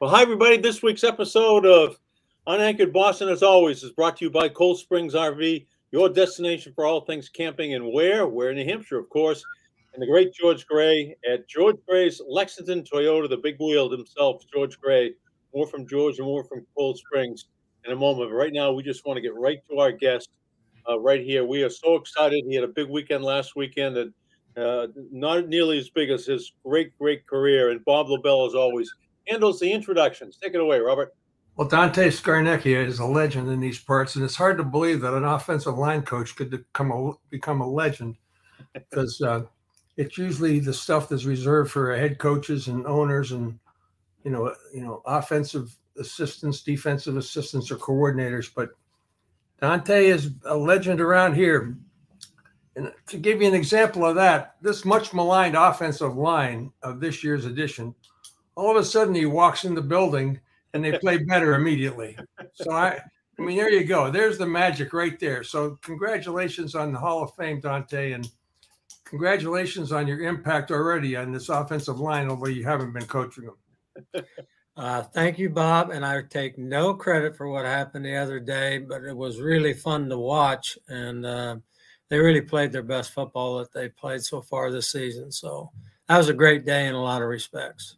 Well, hi, everybody. This week's episode of Unanchored Boston, as always, is brought to you by Cold Springs RV, your destination for all things camping. And where? We're in New Hampshire, of course, and the great George Gray at George Gray's Lexington Toyota, the big wheel himself, George Gray. More from George and more from Cold Springs in a moment. But right now, we just want to get right to our guest uh, right here. We are so excited. He had a big weekend last weekend and uh, not nearly as big as his great, great career. And Bob Lobel, as always, handles the introductions. Take it away, Robert. Well, Dante Scarnecchia is a legend in these parts, and it's hard to believe that an offensive line coach could become a, become a legend because uh, it's usually the stuff that's reserved for head coaches and owners and you know you know offensive assistants, defensive assistants, or coordinators. But Dante is a legend around here. And to give you an example of that, this much maligned offensive line of this year's edition all of a sudden he walks in the building and they play better immediately. So I, I mean, there you go. There's the magic right there. So congratulations on the Hall of Fame, Dante, and congratulations on your impact already on this offensive line, although you haven't been coaching them. Uh, thank you, Bob. And I take no credit for what happened the other day, but it was really fun to watch. And uh, they really played their best football that they played so far this season. So that was a great day in a lot of respects.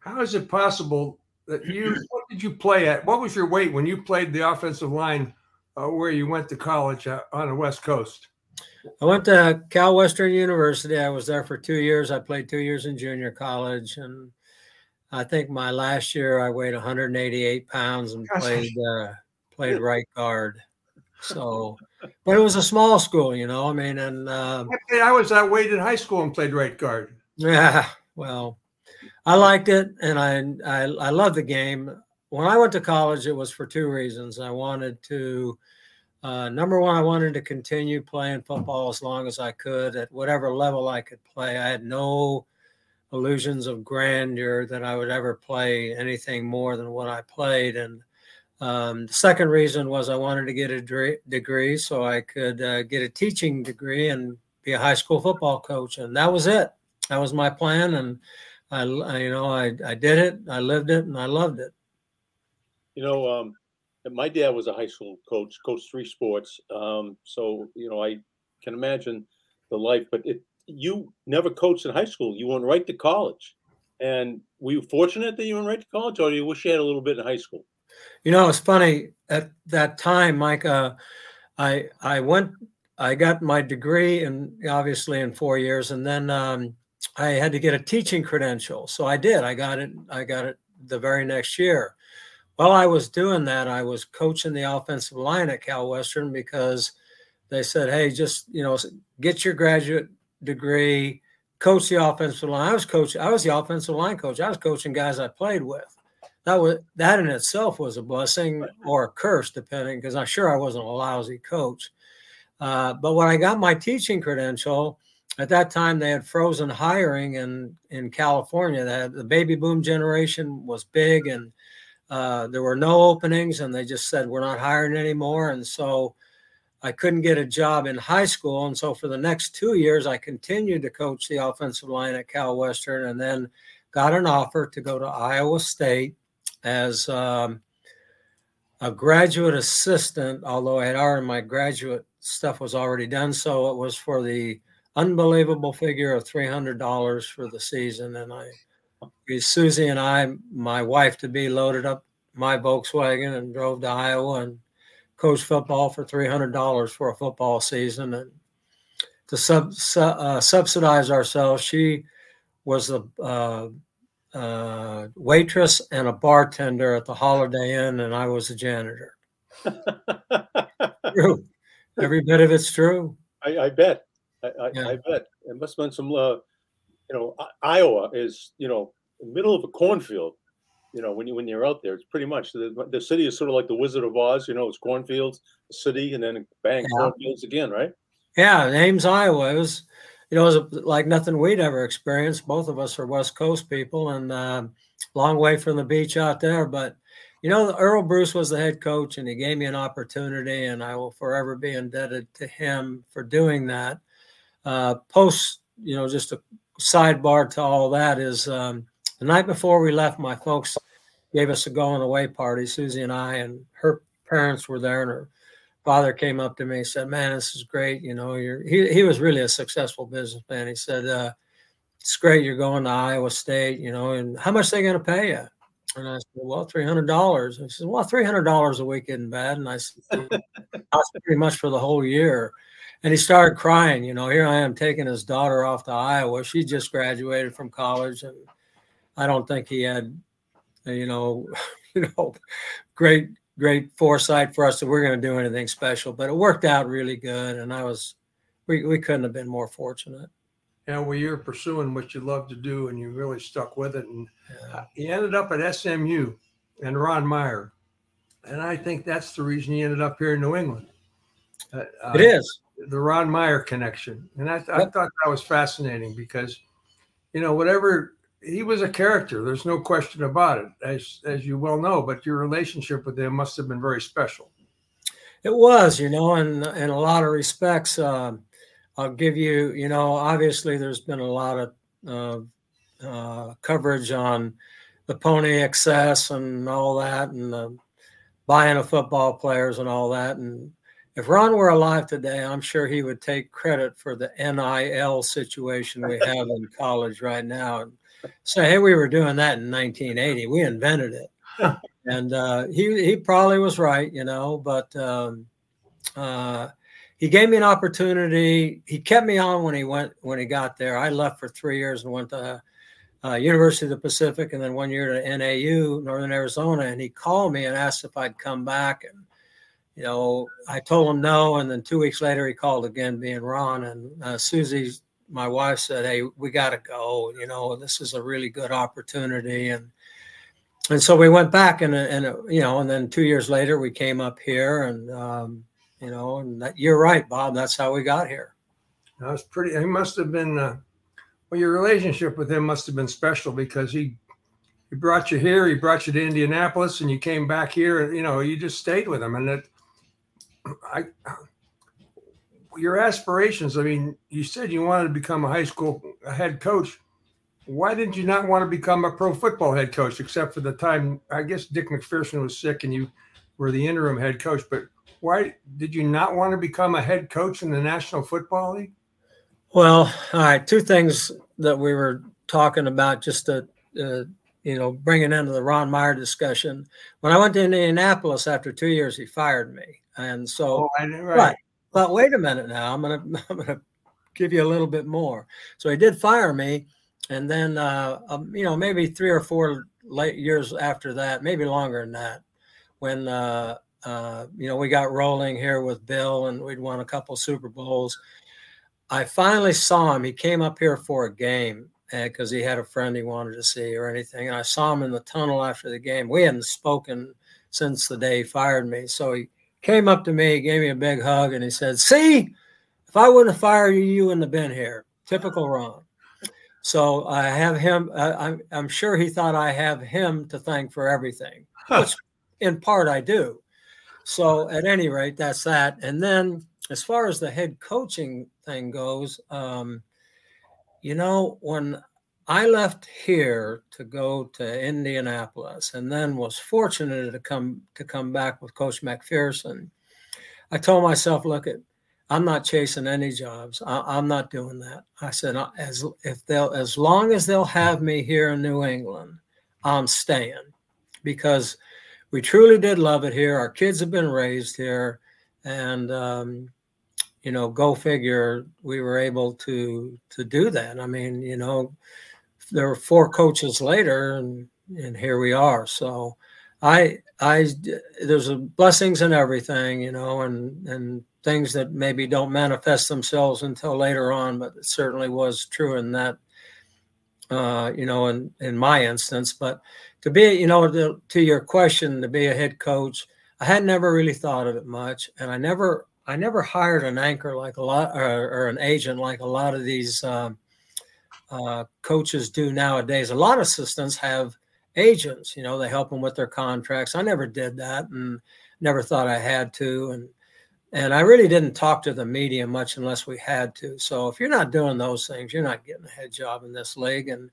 How is it possible that you? What did you play at? What was your weight when you played the offensive line uh, where you went to college uh, on the West Coast? I went to Cal Western University. I was there for two years. I played two years in junior college, and I think my last year I weighed 188 pounds and Gosh. played uh, played right guard. So, but it was a small school, you know. I mean, and uh, I, played, I was that weight in high school and played right guard. Yeah, well, I liked it, and I, I I love the game. When I went to college, it was for two reasons. I wanted to, uh, number one, I wanted to continue playing football as long as I could at whatever level I could play. I had no illusions of grandeur that I would ever play anything more than what I played. And um, the second reason was I wanted to get a degree so I could uh, get a teaching degree and be a high school football coach. And that was it. That was my plan. And I, I you know, I, I did it, I lived it, and I loved it. You know, um, my dad was a high school coach, coached three sports. Um, so, you know, I can imagine the life, but it, you never coached in high school. You went right to college. And were you fortunate that you went right to college, or do you wish you had a little bit in high school? You know, it's funny at that time, Mike. Uh, I I went, I got my degree, and obviously in four years, and then um, I had to get a teaching credential. So I did. I got it. I got it the very next year. While I was doing that, I was coaching the offensive line at Cal Western because they said, "Hey, just you know, get your graduate degree, coach the offensive line." I was coaching. I was the offensive line coach. I was coaching guys I played with. That was that in itself was a blessing or a curse, depending, because I'm sure I wasn't a lousy coach. Uh, but when I got my teaching credential, at that time they had frozen hiring in in California. The baby boom generation was big, and uh, there were no openings, and they just said we're not hiring anymore. And so I couldn't get a job in high school, and so for the next two years I continued to coach the offensive line at Cal Western, and then got an offer to go to Iowa State as um, a graduate assistant. Although I had already my graduate stuff was already done, so it was for the unbelievable figure of $300 for the season. And I, Susie and I, my wife to be, loaded up my Volkswagen and drove to Iowa and coached football for $300 for a football season. And to sub, uh, subsidize ourselves, she was a uh, uh, waitress and a bartender at the Holiday Inn, and I was a janitor. true. Every bit of it's true. I, I bet. I, I, yeah. I bet it must have been some. Uh, you know, Iowa is you know middle of a cornfield. You know, when you when you're out there, it's pretty much the, the city is sort of like the Wizard of Oz. You know, it's cornfields, city, and then bang, yeah. cornfields again, right? Yeah, Ames Iowa. It was, you know, it was like nothing we'd ever experienced. Both of us are West Coast people, and uh, long way from the beach out there. But you know, Earle Bruce was the head coach, and he gave me an opportunity, and I will forever be indebted to him for doing that. Uh, post, you know, just a sidebar to all that is um, the night before we left, my folks gave us a going away party, Susie and I, and her parents were there, and her father came up to me and said, "Man, this is great. You know, you're." He he was really a successful businessman. He said, uh, "It's great. You're going to Iowa State. You know, and how much are they going to pay you?" And I said, "Well, three hundred dollars." He said, "Well, three hundred dollars a week isn't bad." And I said, "That's pretty much for the whole year." And he started crying. You know, here I am taking his daughter off to Iowa. She just graduated from college, I don't think he had, you know, you know, great great foresight for us that we're going to do anything special. But it worked out really good, and I was we we couldn't have been more fortunate. Yeah, well, you're pursuing what you love to do, and you really stuck with it. And yeah. you ended up at SMU and Ron Meyer, and I think that's the reason he ended up here in New England. Uh, it is the Ron Meyer connection, and I, th- I thought that was fascinating because, you know, whatever he was a character. There's no question about it, as as you well know. But your relationship with him must have been very special. It was, you know, and in a lot of respects. Uh, I'll give you, you know, obviously there's been a lot of uh, uh, coverage on the pony excess and all that, and the buying of football players and all that. And if Ron were alive today, I'm sure he would take credit for the NIL situation we have in college right now. And say, hey, we were doing that in 1980. We invented it. and uh, he, he probably was right, you know, but um, uh, he gave me an opportunity. He kept me on when he went, when he got there. I left for three years and went to uh, University of the Pacific and then one year to NAU, Northern Arizona. And he called me and asked if I'd come back. And, you know, I told him no. And then two weeks later, he called again, being Ron. And uh, Susie my wife said, "Hey, we got to go. You know, this is a really good opportunity." And and so we went back, and and you know, and then two years later, we came up here, and um, you know, and that, you're right, Bob. That's how we got here. That was pretty. He must have been. Uh, well, your relationship with him must have been special because he he brought you here. He brought you to Indianapolis, and you came back here, and you know, you just stayed with him, and it. I your aspirations. I mean, you said you wanted to become a high school head coach. Why did you not want to become a pro football head coach, except for the time? I guess Dick MacPherson was sick and you were the interim head coach. But why did you not want to become a head coach in the National Football League? Well, all right. Two things that we were talking about just to, uh, you know, bringing into the Ron Meyer discussion. When I went to Indianapolis after two years, he fired me. And so, oh, right. right. But wait a minute now. I'm gonna I'm gonna give you a little bit more. So he did fire me, and then uh, um, you know maybe three or four late years after that, maybe longer than that, when uh, uh, you know we got rolling here with Bill and we'd won a couple Super Bowls. I finally saw him. He came up here for a game because he had a friend he wanted to see or anything. And I saw him in the tunnel after the game. We hadn't spoken since the day he fired me. So he came up to me, gave me a big hug, and he said, See, if I wouldn't have fired you, you wouldn't have been here. Typical Ron. So I have him, I'm, I'm sure he thought I have him to thank for everything, huh. which in part I do. So at any rate, that's that. And then as far as the head coaching thing goes, um, you know, when I left here to go to Indianapolis and then was fortunate to come to come back with Coach MacPherson. I told myself, look at I'm not chasing any jobs. I, am not doing that. I said, as if they'll, as long as they'll have me here in New England, I'm staying because we truly did love it here. Our kids have been raised here, and um, you know, go figure, we were able to to do that. I mean, you know, there were four coaches later, and and here we are. So, I I there's blessings in everything, you know, and and things that maybe don't manifest themselves until later on, but it certainly was true in that, uh, you know, in in my instance. But to be, you know, to, to your question, to be a head coach, I had never really thought of it much, and I never I never hired an anchor like a lot or, or an agent like a lot of these. Um, uh, coaches do nowadays. A lot of assistants have agents, you know, they help them with their contracts. I never did that and never thought I had to. And, and I really didn't talk to the media much unless we had to. So if you're not doing those things, you're not getting a head job in this league. And,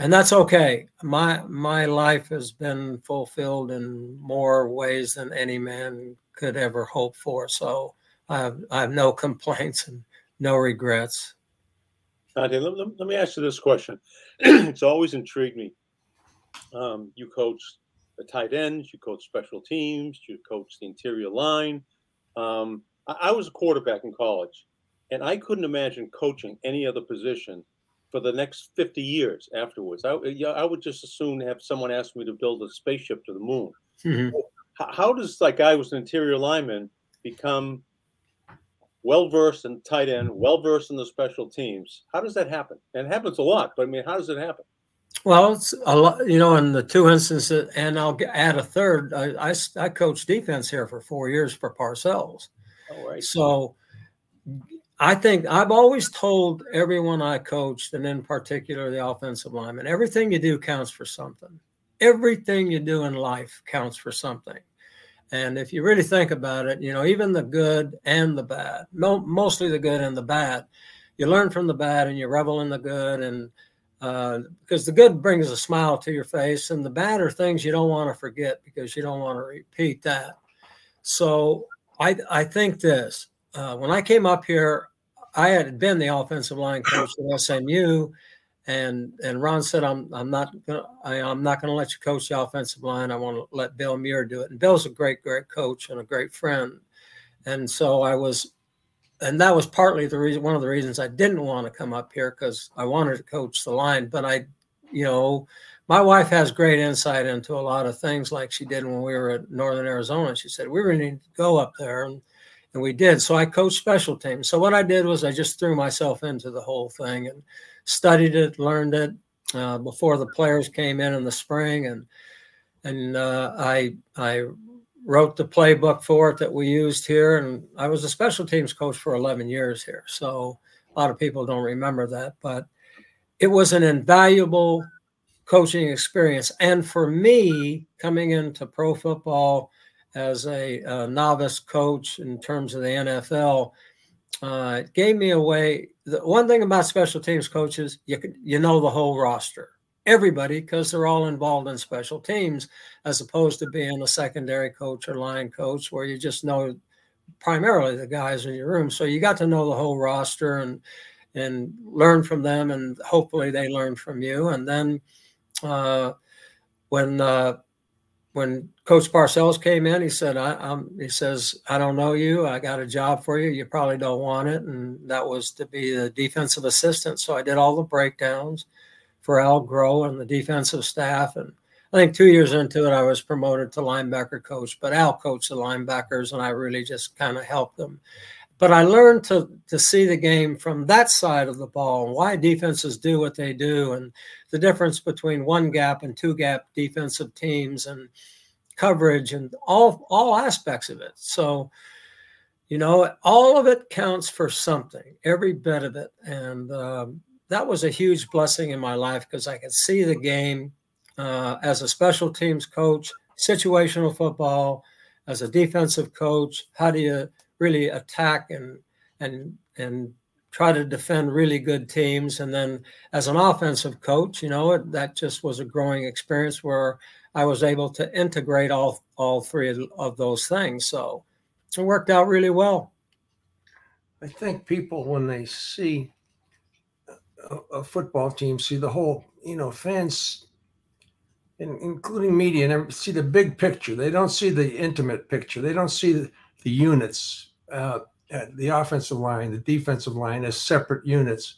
and that's okay. My my life has been fulfilled in more ways than any man could ever hope for. So I have I have no complaints and no regrets. Dante, let, let, let me ask you this question. it's always intrigued me. Um, you coach the tight ends, you coach special teams, you coach the interior line. Um, I, I was a quarterback in college, and I couldn't imagine coaching any other position for the next 50 years afterwards. I, I would just as soon have someone ask me to build a spaceship to the moon. Mm-hmm. How, how, does like I was an interior lineman become well versed in tight end, well versed in the special teams? How does that happen? And it happens a lot, but I mean, how does it happen? Well, it's a lot, you know, in the two instances, and I'll add a third. I, I, I coached defense here for four years for Parcells. Oh, right. So I think I've always told everyone I coached, and in particular the offensive lineman, everything you do counts for something. Everything you do in life counts for something. And if you really think about it, you know, even the good and the bad, mostly the good and the bad, you learn from the bad and you revel in the good. And uh, because the good brings a smile to your face, and the bad are things you don't want to forget because you don't want to repeat that. So I, I think this uh, when I came up here, I had been the offensive line coach at SMU, and and Ron said, "I'm I'm not gonna I, am not going to let you coach the offensive line. I want to let Bill Muir do it." And Bill's a great great coach and a great friend, and so I was, and that was partly the reason one of the reasons I didn't want to come up here because I wanted to coach the line, but I, you know. My wife has great insight into a lot of things, like she did when we were at Northern Arizona. She said we really need to go up there, and and we did. So I coached special teams. So what I did was I just threw myself into the whole thing and studied it, learned it uh, before the players came in in the spring, and and uh, I I wrote the playbook for it that we used here. And I was a special teams coach for 11 years here, so a lot of people don't remember that, but it was an invaluable coaching experience. And for me, coming into pro football as a, a novice coach in terms of the NFL. Uh, it gave me a way. The one thing about special teams coaches, you you know the whole roster, everybody, because they're all involved in special teams, as opposed to being a secondary coach or line coach where you just know primarily the guys in your room. So you got to know the whole roster and and learn from them, and hopefully they learn from you. And then uh, when uh, when Coach Parcells came in, he said, I, am he says, I don't know you. I got a job for you. You probably don't want it. And that was to be the defensive assistant. So I did all the breakdowns for Al Groh and the defensive staff. And I think two years into it, I was promoted to linebacker coach, but Al coached the linebackers and I really just kind of helped them. But I learned to, to see the game from that side of the ball and why defenses do what they do and the difference between one gap and two gap defensive teams and coverage and all all aspects of it. So, you know, all of it counts for something, every bit of it, and um, that was a huge blessing in my life because I could see the game uh, as a special teams coach, situational football, as a defensive coach. How do you really attack and and and try to defend really good teams. And then as an offensive coach, you know, it, that just was a growing experience where I was able to integrate all all three of, those things. So it worked out really well. I think people when they see a, a football team see the whole, you know, fans including media and see the big picture. They don't see the intimate picture. They don't see the, the units. Uh, the offensive line, the defensive line as separate units.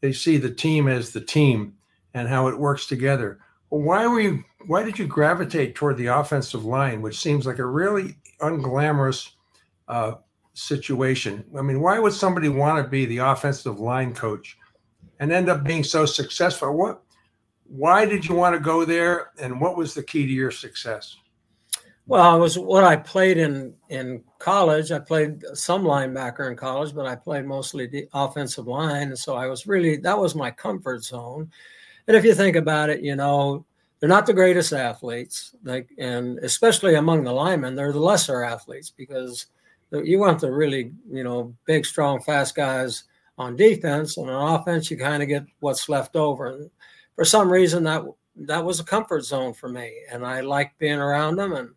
They see the team as the team and how it works together. Why were you? Why did you gravitate toward the offensive line, which seems like a really unglamorous uh, situation? I mean, why would somebody want to be the offensive line coach and end up being so successful? What? Why did you want to go there, and what was the key to your success? Well, it was what I played in in college. I played some linebacker in college, but I played mostly the offensive line, so I was really that was my comfort zone. And if you think about it, you know, they're not the greatest athletes, like, and especially among the linemen, they're the lesser athletes because you want the really, you know, big, strong, fast guys on defense, and on offense, you kind of get what's left over. And for some reason that that was a comfort zone for me, and I liked being around them. And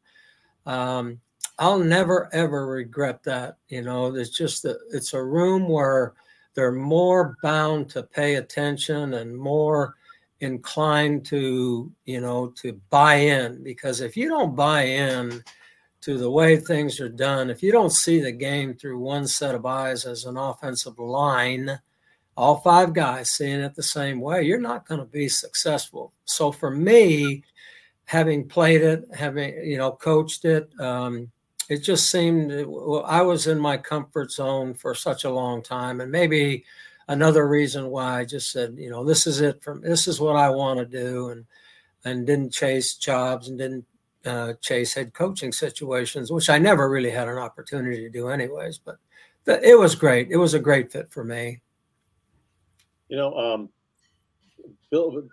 um, I'll never ever regret that. You know, it's just a, it's a room where they're more bound to pay attention and more inclined to you know to buy in because if you don't buy in to the way things are done if you don't see the game through one set of eyes as an offensive line all five guys seeing it the same way you're not going to be successful so for me having played it having you know coached it um, it just seemed well, i was in my comfort zone for such a long time and maybe another reason why I just said, you know, this is it from this is what I want to do, and and didn't chase jobs and didn't uh, chase head coaching situations, which I never really had an opportunity to do, anyways. But the, it was great. It was a great fit for me. You know, um, Bill,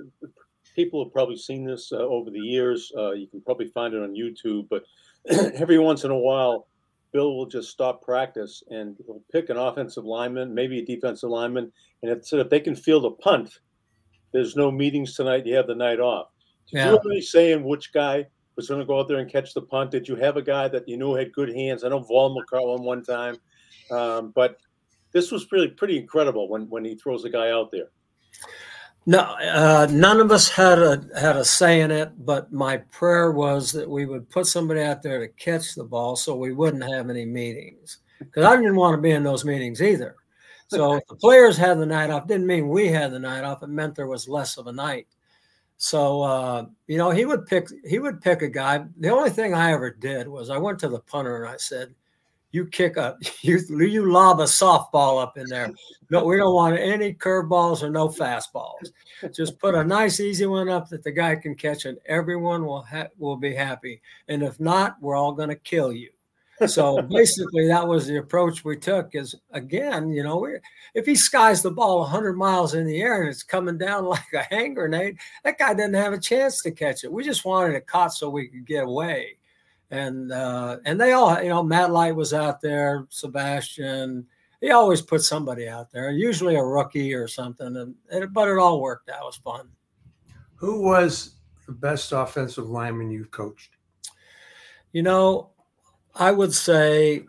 people have probably seen this uh, over the years. Uh, you can probably find it on YouTube, but every once in a while, Bill will just stop practice and he'll pick an offensive lineman, maybe a defensive lineman, and if, so if they can field a punt, there's no meetings tonight. You have the night off. Did yeah. you have any say in which guy was going to go out there and catch the punt? Did you have a guy that you knew had good hands? I know Vol McCarlin one time, um, but this was really pretty incredible when when he throws a guy out there. No, uh, none of us had a had a say in it, but my prayer was that we would put somebody out there to catch the ball, so we wouldn't have any meetings. Because I didn't want to be in those meetings either. So if the players had the night off, didn't mean we had the night off. It meant there was less of a night. So uh, you know, he would pick he would pick a guy. The only thing I ever did was I went to the punter and I said, you kick up, you you lob a softball up in there. No, we don't want any curveballs or no fastballs. Just put a nice easy one up that the guy can catch, and everyone will ha- will be happy. And if not, we're all going to kill you. So basically, that was the approach we took. Is again, you know, if he skies the ball 100 miles in the air and it's coming down like a hand grenade, that guy doesn't have a chance to catch it. We just wanted it caught so we could get away and uh, and they all, you know, Matt Light was out there, Sebastian. He always put somebody out there, usually a rookie or something, and, and but it all worked That was fun. Who was the best offensive lineman you've coached? You know, I would say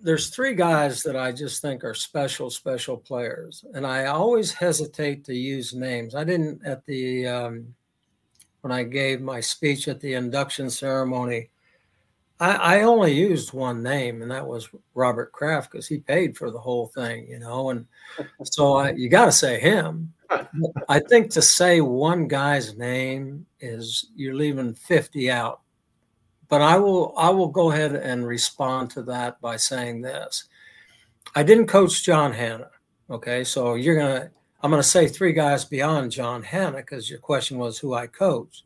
there's three guys that I just think are special, special players, and I always hesitate to use names. I didn't at the um, when I gave my speech at the induction ceremony, I, I only used one name, and that was Robert Kraft because he paid for the whole thing, you know. And so I, you got to say him. I think to say one guy's name is you're leaving 50 out. But I will I will go ahead and respond to that by saying this. I didn't coach John Hannah. Okay, so you're gonna I'm going to say three guys beyond John Hannah because your question was who I coached.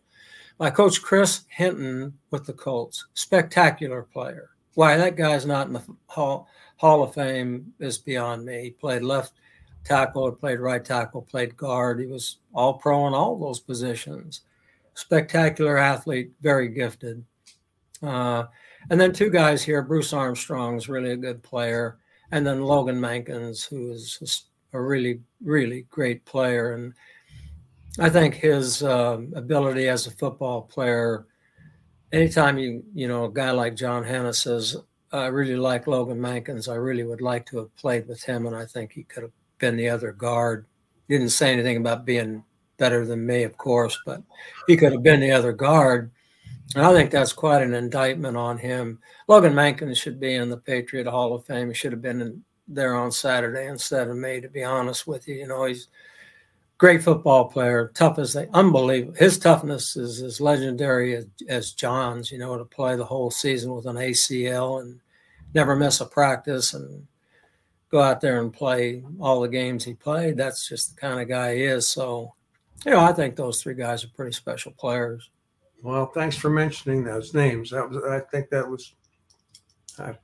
My coach Chris Hinton with the Colts, spectacular player. Why that guy's not in the Hall, Hall of Fame is beyond me. He played left tackle, played right tackle, played guard. He was all pro in all those positions. Spectacular athlete, very gifted. Uh, and then two guys here. Bruce Armstrong is really a good player, and then Logan Mankins, who is a really, really great player. And I think his uh, ability as a football player, anytime you, you know, a guy like John Hannah says, I really like Logan Mankins, I really would like to have played with him. And I think he could have been the other guard. He didn't say anything about being better than me, of course, but he could have been the other guard. And I think that's quite an indictment on him. Logan Mankins should be in the Patriot Hall of Fame. He should have been in there on Saturday instead of me, to be honest with you. You know, he's great football player, tough as they unbelievable. His toughness is as legendary as, as John's, you know, to play the whole season with an ACL and never miss a practice and go out there and play all the games he played. That's just the kind of guy he is. So, you know, I think those three guys are pretty special players. Well, thanks for mentioning those names. That was, I think that was I,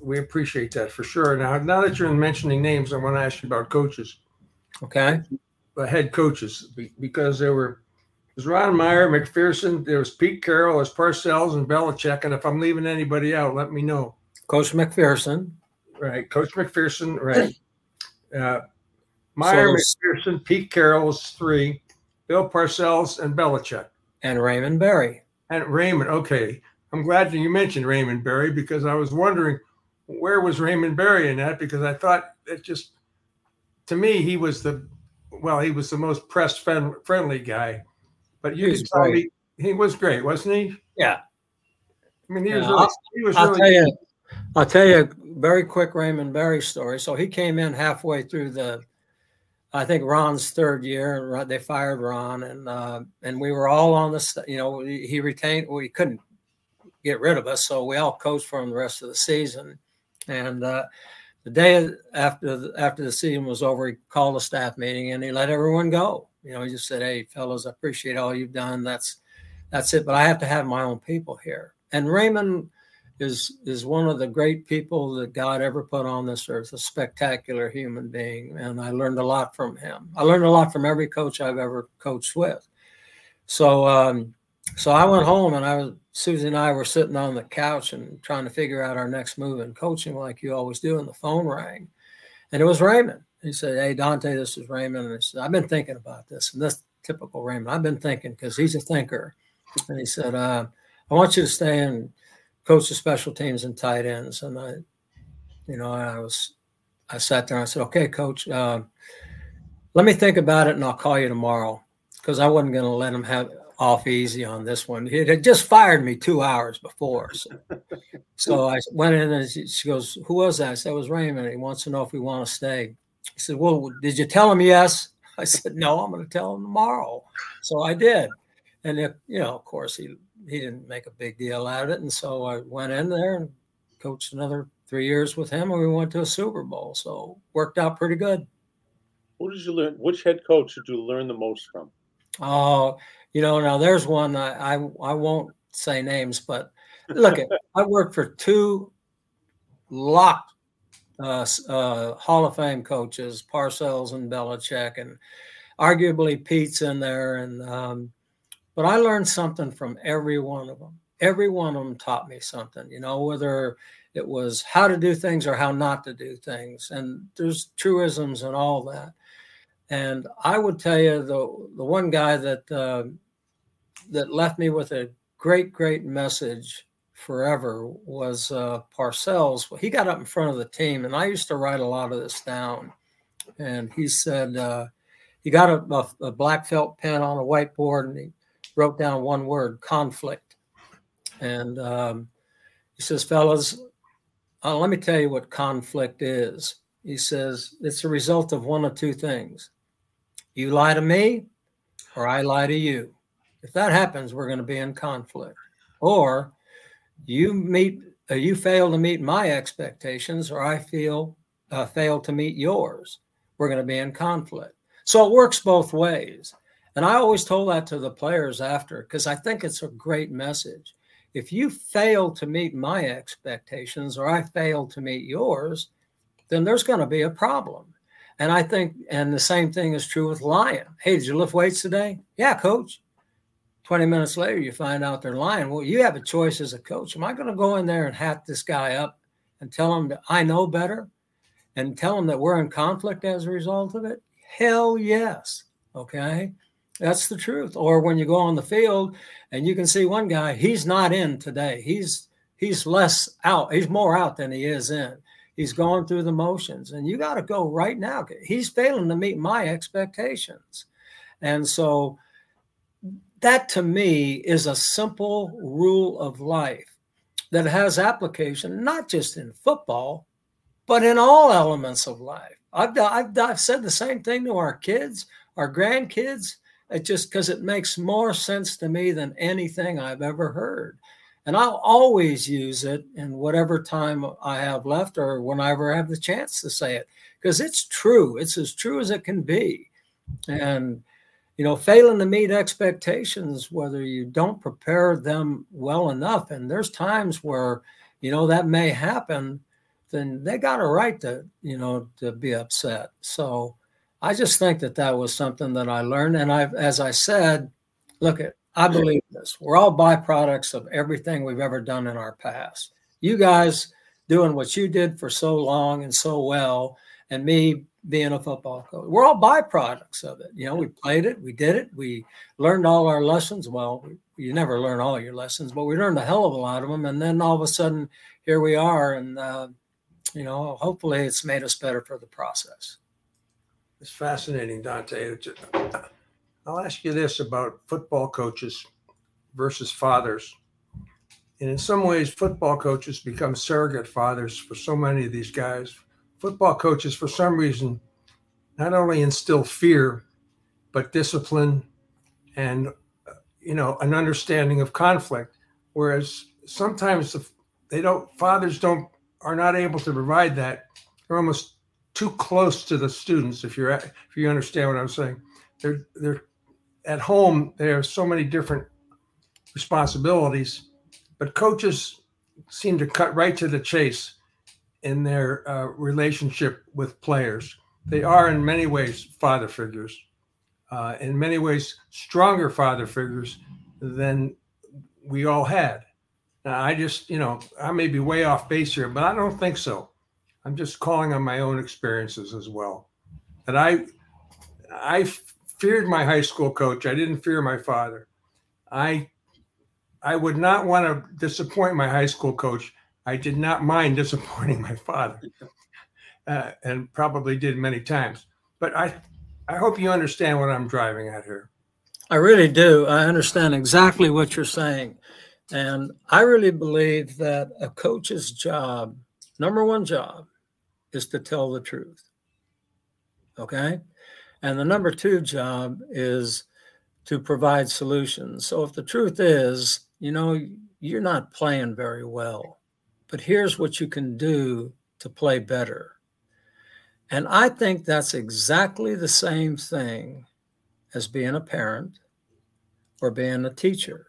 we appreciate that for sure. Now, now that you're mentioning names, I want to ask you about coaches. Okay. Uh, head coaches, because there were there's Ron Meyer, MacPherson, there was Pete Carroll, there's Parcells and Belichick. And if I'm leaving anybody out, let me know. Coach MacPherson. Right. Coach MacPherson. Right. Uh, Meyer, so MacPherson, Pete Carroll was three. Bill Parcells, and Belichick. And Raymond Berry. And Raymond. Okay. I'm glad that you mentioned Raymond Berry because I was wondering where was Raymond Berry in that because I thought it just to me he was the well he was the most press friendly guy, but you could tell me he was great, wasn't he? Yeah. I mean he was really, he was I'll really tell you, I'll tell you a very quick Raymond Berry story. So he came in halfway through the I think Ron's third year, and they fired Ron, and uh, and we were all on the, you know, he retained. We couldn't get rid of us, so we all coached for him the rest of the season. And uh, the day after the, after the season was over, he called a staff meeting and he let everyone go. You know, he just said, "Hey, fellows, I appreciate all you've done. That's that's it, but I have to have my own people here." And Raymond is is one of the great people that God ever put on this earth, a spectacular human being. And I learned a lot from him. I learned a lot from every coach I've ever coached with. So um, so I went home and I was Susie and I were sitting on the couch and trying to figure out our next move in coaching, like you always do. And the phone rang, and it was Raymond. He said, "Hey Dante, this is Raymond." And he said, "I've been thinking about this." And this typical Raymond. I've been thinking because he's a thinker. And he said, uh, "I want you to stay and coach the special teams and tight ends." And I, you know, I was, I sat there and I said, "Okay, coach, uh, let me think about it, and I'll call you tomorrow." Because I wasn't going to let him have off easy on this one. He had just fired me two hours before. So, so I went in and she goes, Who was that? I said, It was Raymond. He wants to know if we want to stay. He said, Well, did you tell him yes? I said, No, I'm going to tell him tomorrow. So I did. And, it, you know, of course, he, he didn't make a big deal out of it. And so I went in there and coached another three years with him, and we went to a Super Bowl. So worked out pretty good. What did you learn? Which head coach did you learn the most from? Oh, you know, now there's one I I, I won't say names, but look, at I worked for two locked uh, uh, Hall of Fame coaches, Parcells and Belichick, and arguably Pete's in there. And um, but I learned something from every one of them. Every one of them taught me something. You know, whether it was how to do things or how not to do things, and there's truisms and all that. And I would tell you the the one guy that uh, that left me with a great, great message forever was uh, Parcells. He got up in front of the team, and I used to write a lot of this down. And he said uh, he got a, a, black felt pen on a whiteboard, and he wrote down one word: conflict. And um, he says, "Fellas, uh, let me tell you what conflict is." He says it's a result of one of two things: you lie to me, or I lie to you. If that happens, we're going to be in conflict. Or you meet, uh, you fail to meet my expectations, or I feel uh, fail to meet yours. We're going to be in conflict. So it works both ways. And I always told that to the players after because I think it's a great message. If you fail to meet my expectations or I fail to meet yours, then there's going to be a problem. And I think, and the same thing is true with lying. Hey, did you lift weights today? Yeah, coach. 20 minutes later, you find out they're lying. Well, you have a choice as a coach. Am I going to go in there and hat this guy up and tell him that I know better and tell him that we're in conflict as a result of it? Hell yes. Okay. That's the truth. Or when you go on the field and you can see one guy, he's not in today. He's he's less out. He's more out than he is in. He's going through the motions. And you got to go right now. He's failing to meet my expectations. And so that to me is a simple rule of life that has application not just in football, but in all elements of life. I've, I've, I've said the same thing to our kids, our grandkids, it just because it makes more sense to me than anything I've ever heard. And I'll always use it in whatever time I have left or whenever I have the chance to say it because it's true. It's as true as it can be. And you know, failing to meet expectations, whether you don't prepare them well enough, and there's times where, you know, that may happen, then they got a right to, you know, to be upset. So I just think that that was something that I learned. And I've, as I said, look at, I believe this. We're all byproducts of everything we've ever done in our past. You guys doing what you did for so long and so well, and me being a football coach. We're all byproducts of it. You know, we played it, we did it, we learned all our lessons. Well, you never learn all your lessons, but we learned a hell of a lot of them. And then all of a sudden, here we are. And, uh, you know, hopefully it's made us better for the process. It's fascinating, Dante. I'll ask you this about football coaches versus fathers. And in some ways, football coaches become surrogate fathers for so many of these guys. Football coaches, for some reason, not only instill fear, but discipline and uh, you know an understanding of conflict. Whereas sometimes they don't, fathers don't are not able to provide that. They're almost too close to the students. If you're if you understand what I'm saying, they're they're at home. There are so many different responsibilities but coaches seem to cut right to the chase in their uh, relationship with players. They are, in many ways, father figures, uh, in many ways, stronger father figures than we all had. Now, I just, you know, I may be way off base here, but I don't think so. I'm just calling on my own experiences as well. That I, I feared my high school coach. I didn't fear my father. I I would not want to disappoint my high school coach. I did not mind disappointing my father, uh, and probably did many times. But I, I hope you understand what I'm driving at here. I really do. I understand exactly what you're saying, and I really believe that a coach's job, number one job, is to tell the truth. Okay, and the number two job is to provide solutions. So if the truth is you know, you're not playing very well, but here's what you can do to play better. And I think that's exactly the same thing as being a parent or being a teacher.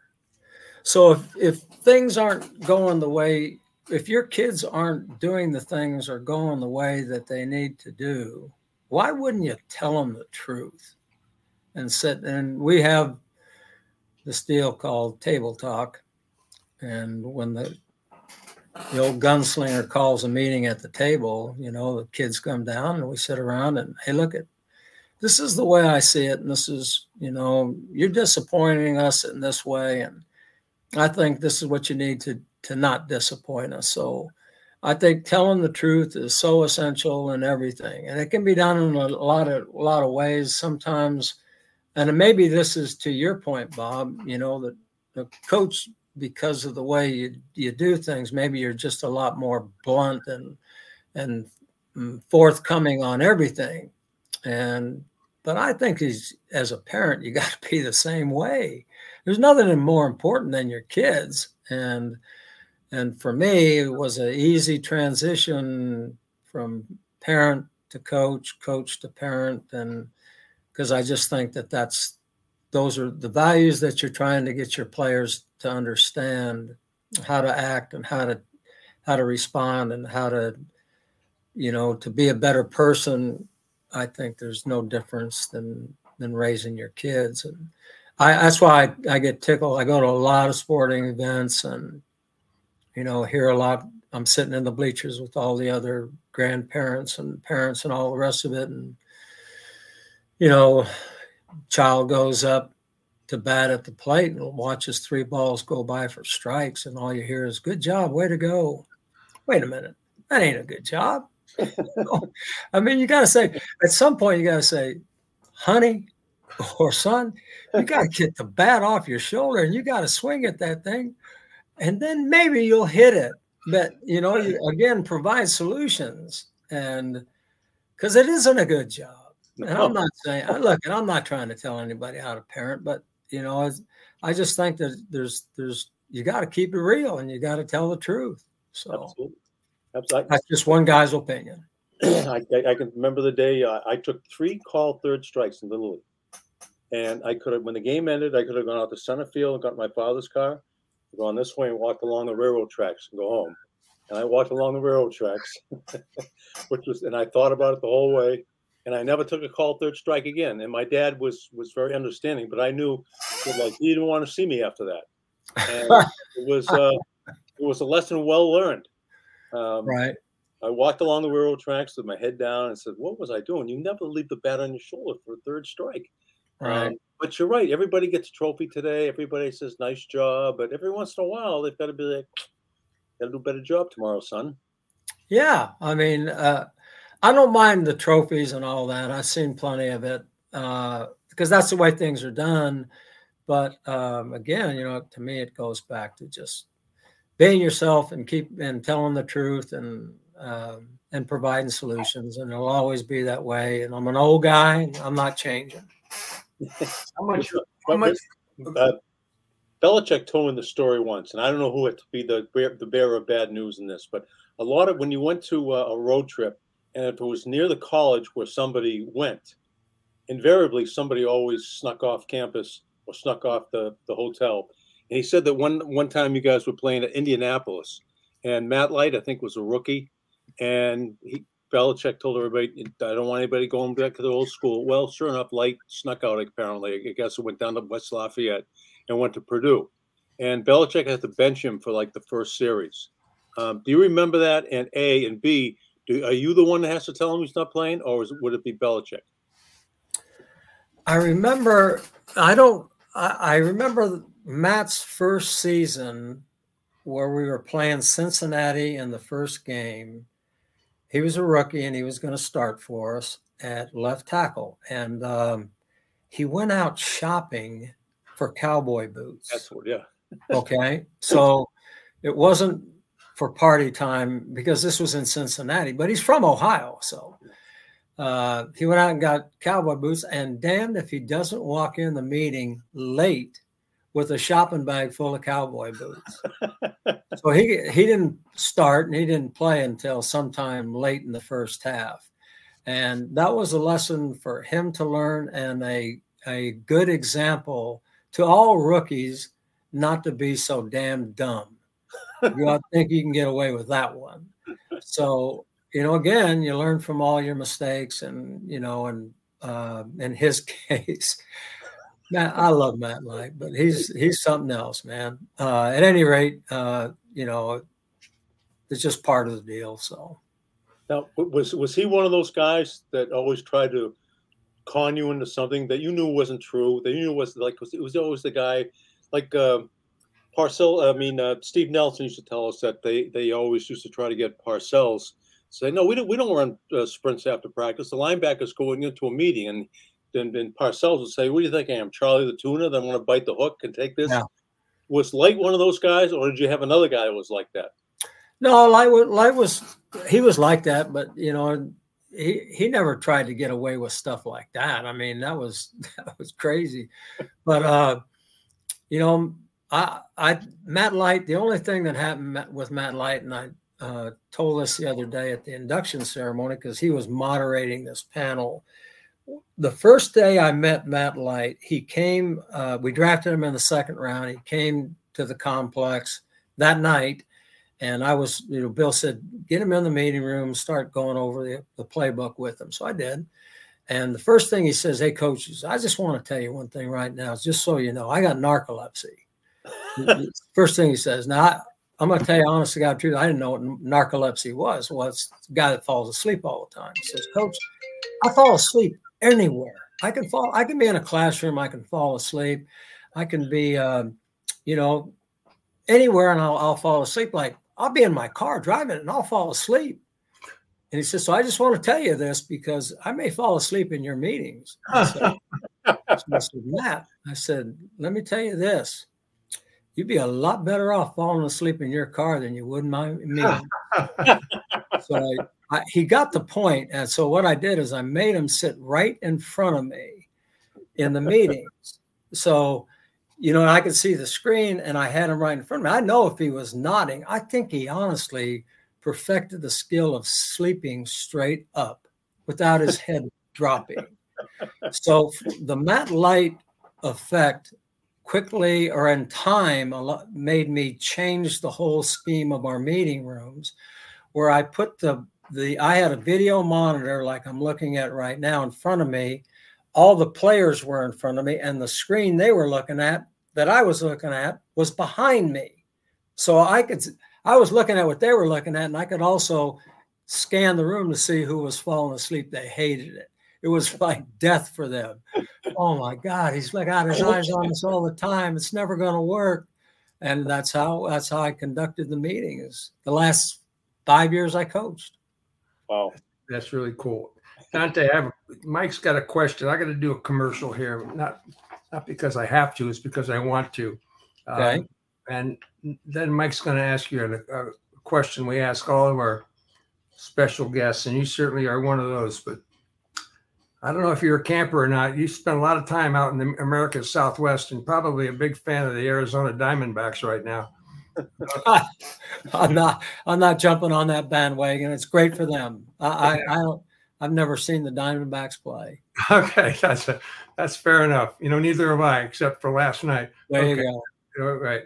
So if, if things aren't going the way, if your kids aren't doing the things or going the way that they need to do, why wouldn't you tell them the truth? And sit and we have this deal called Table Talk. And when the the old gunslinger calls a meeting at the table, you know, the kids come down and we sit around and hey, look at this is the way I see it, and this is, you know, you're disappointing us in this way, and I think this is what you need to to not disappoint us. So I think telling the truth is so essential in everything, and it can be done in a lot of a lot of ways. Sometimes and maybe this is to your point, Bob, you know, that the coach, because of the way you, you do things, maybe you're just a lot more blunt and, and mm, forthcoming on everything. And, but I think he's, as a parent, you got to be the same way. There's nothing more important than your kids. And, and for me, it was an easy transition from parent to coach, coach to parent. And, because I just think that that's those are the values that you're trying to get your players to understand how to act and how to how to respond and how to you know to be a better person i think there's no difference than than raising your kids. And i that's why I, I get tickled. I go to a lot of sporting events and you know hear a lot. I'm sitting in the bleachers with all the other grandparents and parents and all the rest of it. And you know, child goes up to bat at the plate and watches three balls go by for strikes, and all you hear is "Good job, way to go." Wait a minute, that ain't a good job. I mean, you got to say at some point you got to say, "Honey," or "Son," you got to get the bat off your shoulder and you got to swing at that thing, and then maybe you'll hit it. But you know, you again provide solutions, and because it isn't a good job and I'm not saying, look, and I'm not trying to tell anybody how to parent, but you know, I just think that there's, there's, you got to keep it real and you got to tell the truth. So Absolutely. Absolutely. that's just one guy's opinion. I, I, can remember the day uh, I took three call third strikes in Little League. And I could have, when the game ended, I could have gone out to center field and got my father's car, gone this way and walked along the railroad tracks and go home. And I walked along the railroad tracks, which was, and I thought about it the whole way and I never took a call third strike again. And my dad was was very understanding, but I knew that, like he didn't want to see me after that. And it was uh, it was a lesson well learned. Um, right. I walked along the railroad tracks with my head down and said, "What was I doing?" You never leave the bat on your shoulder for a third strike. Right. Um, but you're right. Everybody gets a trophy today. Everybody says nice job, but every once in a while they've got to be like, "Got to do a better job tomorrow, son." Yeah, I mean, uh, I don't mind the trophies and all that. I've seen plenty of it uh, because that's the way things are done. But um, again, you know, to me, it goes back to just being yourself and keep and telling the truth and um, and providing solutions. And it'll always be that way. And I'm an old guy. I'm not changing. How much? How But much? uh, Belichick told me the story once, and I don't know who had to be the the bearer of bad news in this, but a lot of when you went to a, a road trip, and if it was near the college where somebody went, invariably somebody always snuck off campus or snuck off the, the hotel. And he said that one one time you guys were playing at Indianapolis, and Matt Light I think was a rookie, and he Belichick told everybody, I don't want anybody going back to the old school. Well, sure enough, Light snuck out apparently. I guess it went down to West Lafayette and went to Purdue. And Belichick had to bench him for like the first series. Um, do you remember that? And A and B, do, are you the one that has to tell him he's not playing, or is, would it be Belichick? I remember, I don't, I, I remember Matt's first season where we were playing Cincinnati in the first game. He was a rookie and he was going to start for us at left tackle. And um, he went out shopping for cowboy boots. That's what, yeah. Okay. So it wasn't for party time because this was in Cincinnati, but he's from Ohio. So uh, he went out and got cowboy boots, and damned if he doesn't walk in the meeting late with a shopping bag full of cowboy boots. so he he didn't start and he didn't play until sometime late in the first half. And that was a lesson for him to learn and a, a good example to all rookies not to be so damn dumb. You to think you can get away with that one. So, you know, again, you learn from all your mistakes and, you know, and uh, in his case, Matt, I love Matt Light, but he's he's something else, man. Uh, at any rate, uh, you know, it's just part of the deal. So Now, was was he one of those guys that always tried to con you into something that you knew wasn't true? That you knew was like it was always the guy, like uh, Parcell. I mean, uh, Steve Nelson used to tell us that they they always used to try to get Parcells say, no, we don't we don't run uh, sprints after practice. The linebackers going into a meeting and. Then, then Parcells would say, "What do you think I am, Charlie the Tuna? That want to bite the hook and take this?" Yeah. Was Light one of those guys, or did you have another guy that was like that? no, Light, wa- Light was he was like that, but you know, he he never tried to get away with stuff like that. I mean, that was that was crazy. But uh, you know, I I Matt Light. The only thing that happened with Matt Light, and I uh, told this the other day at the induction ceremony because he was moderating this panel. The first day I met Matt Light, he came. Uh, we drafted him in the second round. He came to the complex that night, and I was, you know, Bill said, get him in the meeting room, start going over the, the playbook with him. So I did. And the first thing he says, Hey, coaches, I just want to tell you one thing right now, just so you know, I got narcolepsy. First thing he says. Now, I, I'm going to tell you, honest to God, truth, I didn't know what narcolepsy was. Well, it's the guy that falls asleep all the time. He says, Coach, I fall asleep anywhere. I can fall, I can be in a classroom, I can fall asleep. I can be, um, you know, anywhere and I'll, I'll fall asleep. Like I'll be in my car driving and I'll fall asleep. And he says, So I just want to tell you this because I may fall asleep in your meetings. I said, I said, Matt, I said, let me tell you this. You'd be a lot better off falling asleep in your car than you would my meeting. so I, I, he got the. And so what I did is I made him sit right in front of me in the meetings. So, you know, I could see the screen and I had him right in front of me. I know if he was nodding, I think he honestly perfected the skill of sleeping straight up without his head dropping. So the Matt Light effect quickly or in time made me change the whole scheme of our meeting rooms where I put the the I had a video monitor like I'm looking at right now in front of me. All the players were in front of me, and the screen they were looking at that I was looking at was behind me. So I could I was looking at what they were looking at, and I could also scan the room to see who was falling asleep. They hated it. It was like death for them. Oh my God, he's like got his eyes on us all the time. It's never going to work. And that's how that's how I conducted the meetings. The last five years I coached. Wow, that's really cool. Dante, I have Mike's got a question. I got to do a commercial here, not not because I have to, it's because I want to. Okay. Um, and then Mike's going to ask you a, a question we ask all of our special guests, and you certainly are one of those. But I don't know if you're a camper or not. You spend a lot of time out in the America's Southwest, and probably a big fan of the Arizona Diamondbacks right now. I'm not. I'm not jumping on that bandwagon. It's great for them. I, I, I don't. I've never seen the Diamondbacks play. Okay, that's a, that's fair enough. You know, neither have I, except for last night. There okay. you go. All right.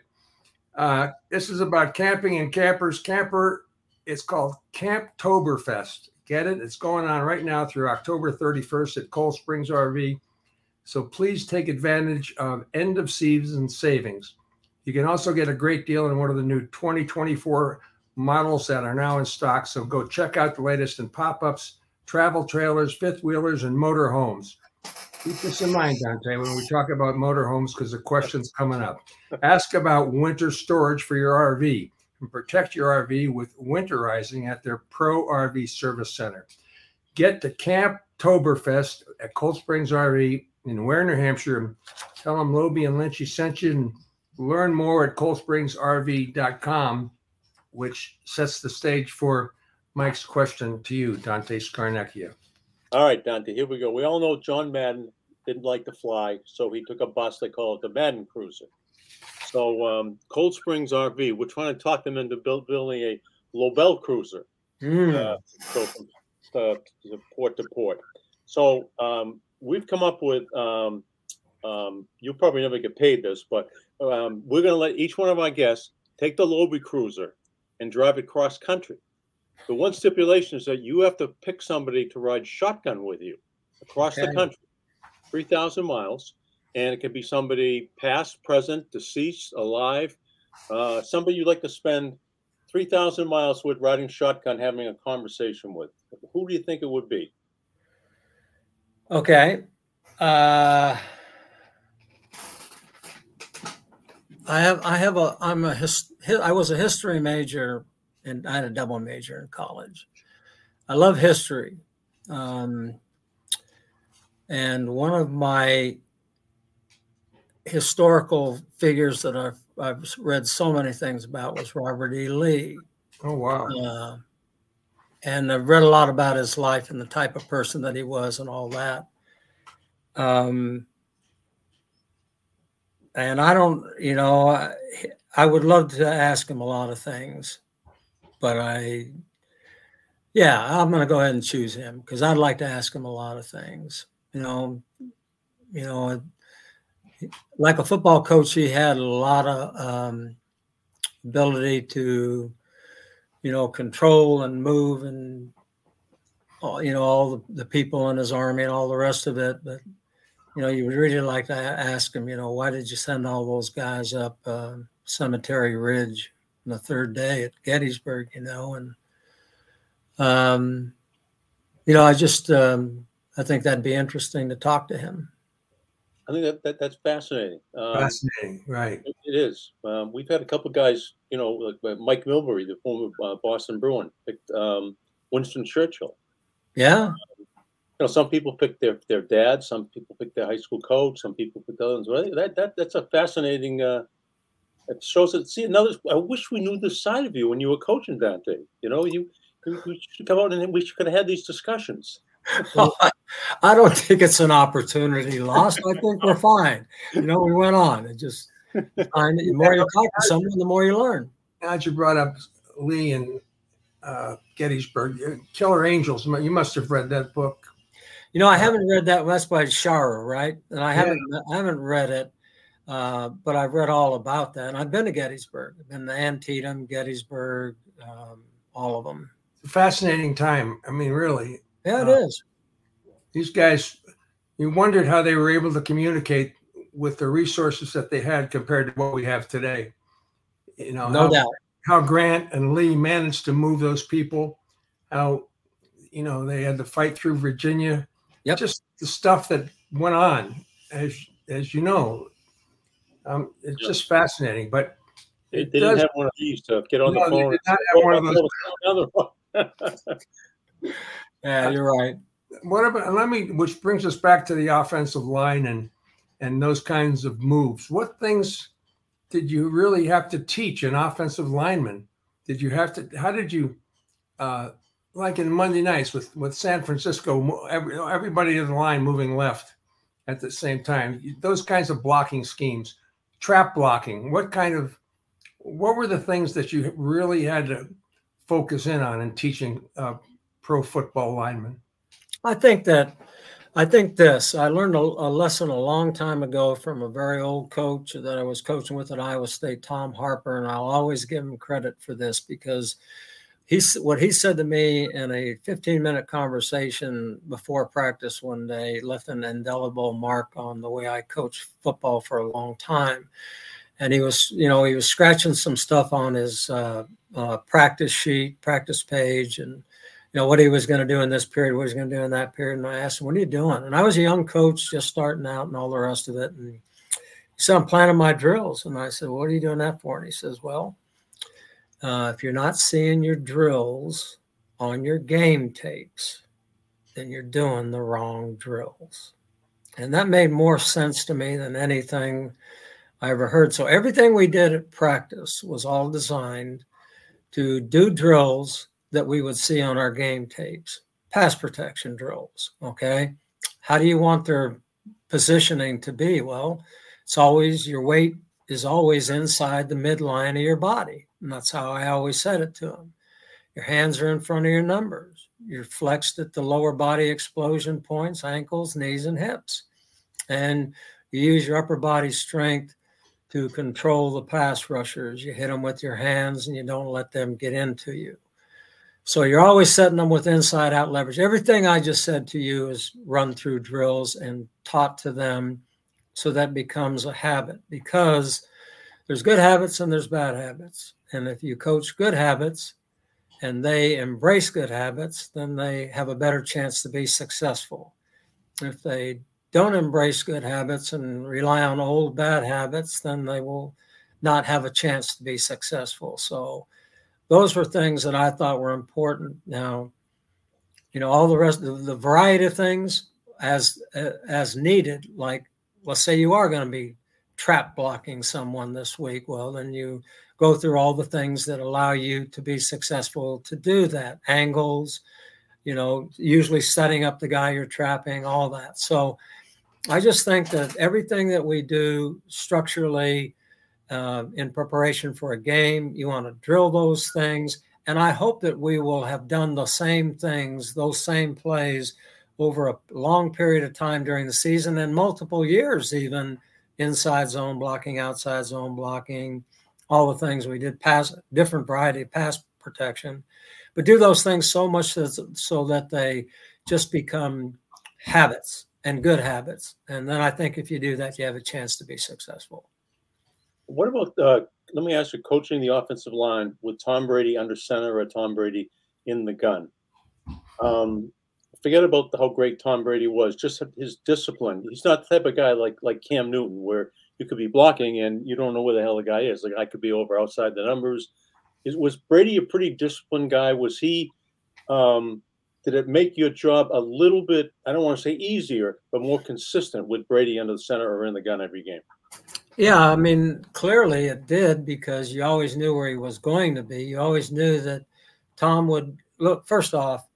Uh, this is about camping and campers. Camper, it's called Camptoberfest. Get it? It's going on right now through October 31st at Cold Springs RV. So please take advantage of end of season savings. You can also get a great deal on one of the new 2024 models that are now in stock. So go check out the latest in pop ups, travel trailers, fifth wheelers, and motor homes. Keep this in mind, Dante, when we talk about motorhomes, because the question's coming up. Ask about winter storage for your RV and protect your RV with winterizing at their Pro RV Service Center. Get to Camp Toberfest at Cold Springs RV in Weare, New Hampshire. Tell them Lobie and Lynchy sent you and learn more at coldspringsrv.com, which sets the stage for Mike's question to you, Dante Scarnecchia. All right, Dante, here we go. We all know John Madden didn't like to fly, so he took a bus. They call it the Madden Cruiser. So um, Cold Springs RV, we're trying to talk them into build, building a Lobel Cruiser. Mm. Uh, so from uh, port to port. So um, we've come up with. Um, um, you'll probably never get paid this, but um, we're going to let each one of our guests take the Lobie Cruiser and drive it cross country. The one stipulation is that you have to pick somebody to ride shotgun with you across okay. the country, 3,000 miles. And it can be somebody past, present, deceased, alive, uh, somebody you'd like to spend 3,000 miles with riding shotgun, having a conversation with. Who do you think it would be? Okay. Uh, I have, I have a, I'm a, his, I was a history major and I had a double major in college. I love history. Um, and one of my historical figures that I've, I've read so many things about was Robert E. Lee. Oh, wow. Uh, and I've read a lot about his life and the type of person that he was and all that. Um, and I don't, you know, I, I would love to ask him a lot of things but I, yeah, I'm going to go ahead and choose him because I'd like to ask him a lot of things. You know, you know, like a football coach, he had a lot of um, ability to, you know, control and move and, you know, all the, the people in his army and all the rest of it. But, you know, you would really like to ask him, you know, why did you send all those guys up uh, Cemetery Ridge? On the third day at Gettysburg, you know, and um, you know, I just um, I think that'd be interesting to talk to him. I think that, that that's fascinating. Um, fascinating, right? It, it is. Um, we've had a couple guys, you know, like Mike Milbury, the former uh, Boston Bruin, picked um, Winston Churchill. Yeah. you know, some people pick their their dad, some people pick their high school coach, some people pick others. That that that's a fascinating uh, it shows that. See, another. I wish we knew this side of you when you were coaching Dante. You know, you we should come out and we should have had these discussions. I don't think it's an opportunity lost. I think we're fine. You know, we went on. It just the more you talk to someone, the more you learn. Now you brought up Lee and uh, Gettysburg, uh, Killer Angels. You must have read that book. You know, I haven't read that. That's by Shaara, right? And I haven't, yeah. I haven't read it. Uh, but I've read all about that. And I've been to Gettysburg, I've been to Antietam, Gettysburg, um, all of them. fascinating time. I mean, really. Yeah, it uh, is. These guys, you wondered how they were able to communicate with the resources that they had compared to what we have today. You know, no how, doubt. How Grant and Lee managed to move those people how you know they had to fight through Virginia. Yep. Just the stuff that went on, as as you know, um, it's Yep. just fascinating. But They, it they didn't does- have one of these to get on No, the they phone. did not have one of "Oh, those." another one. Yeah, you're right. what about? Let me, which brings us back to the offensive line and and those kinds of moves. What things did you really have to teach an offensive lineman? Did you have to? How did you? Uh, like in Monday nights with with San Francisco, every, everybody in the line moving left at the same time. Those kinds of blocking schemes, trap blocking. What kind of? What were the things that you really had to focus in on in teaching uh, pro football lineman? I think that I think this. I learned a, a lesson a long time ago from a very old coach that I was coaching with at Iowa State, Tom Harper, and I'll always give him credit for this because he's what he said to me in a 15 minute conversation before practice one day left an indelible mark on the way I coached football for a long time. And he was, you know, he was scratching some stuff on his uh, uh, practice sheet, practice page, and know what he was going to do in this period, what he was going to do in that period. And I asked him, "What are you doing?" And I was a young coach, just starting out, and all the rest of it. And he said, "I'm planning my drills." And I said, "What are you doing that for?" And he says, "Well, uh, if you're not seeing your drills on your game tapes, then you're doing the wrong drills." And that made more sense to me than anything I ever heard. So everything we did at practice was all designed to do drills that we would see on our game tapes, pass protection drills. Okay. How do you want their positioning to be? Well, it's always your weight is always inside the midline of your body. And that's how I always said it to them. Your hands are in front of your numbers. You're flexed at the lower body explosion points, ankles, knees, and hips. And you use your upper body strength to control the pass rushers. You hit them with your hands and you don't let them get into you. So you're always setting them with inside out leverage. Everything I just said to you is run through drills and taught to them so that becomes a habit because there's good habits and there's bad habits. And if you coach good habits and they embrace good habits, then they have a better chance to be successful. If they don't embrace good habits and rely on old bad habits, then they will not have a chance to be successful. So, those were things that I thought were important. Now, you know, all the rest of the variety of things as as needed. Like, let's say you are going to be trap blocking someone this week. Well, then you go through all the things that allow you to be successful to do that. Angles, you know, usually setting up the guy you're trapping, all that. So, I just think that everything that we do structurally uh, in preparation for a game, you want to drill those things. And I hope that we will have done the same things, those same plays over a long period of time during the season and multiple years, even inside zone blocking, outside zone blocking, all the things we did, pass different variety of pass protection, but do those things so much so, so that they just become habits and good habits. And then I think if you do that, you have a chance to be successful. What about? Uh, let me ask you, coaching the offensive line with Tom Brady under center or Tom Brady in the gun. Um, forget about how great Tom Brady was. Just his discipline. He's not the type of guy like like Cam Newton, where you could be blocking and you don't know where the hell the guy is. Like I could be over outside the numbers. Is, was Brady a pretty disciplined guy? Was he? Um, did it make your job a little bit? I don't want to say easier, but more consistent with Brady under the center or in the gun every game. Yeah, I mean, clearly it did because you always knew where he was going to be. You always knew that Tom would look, first off,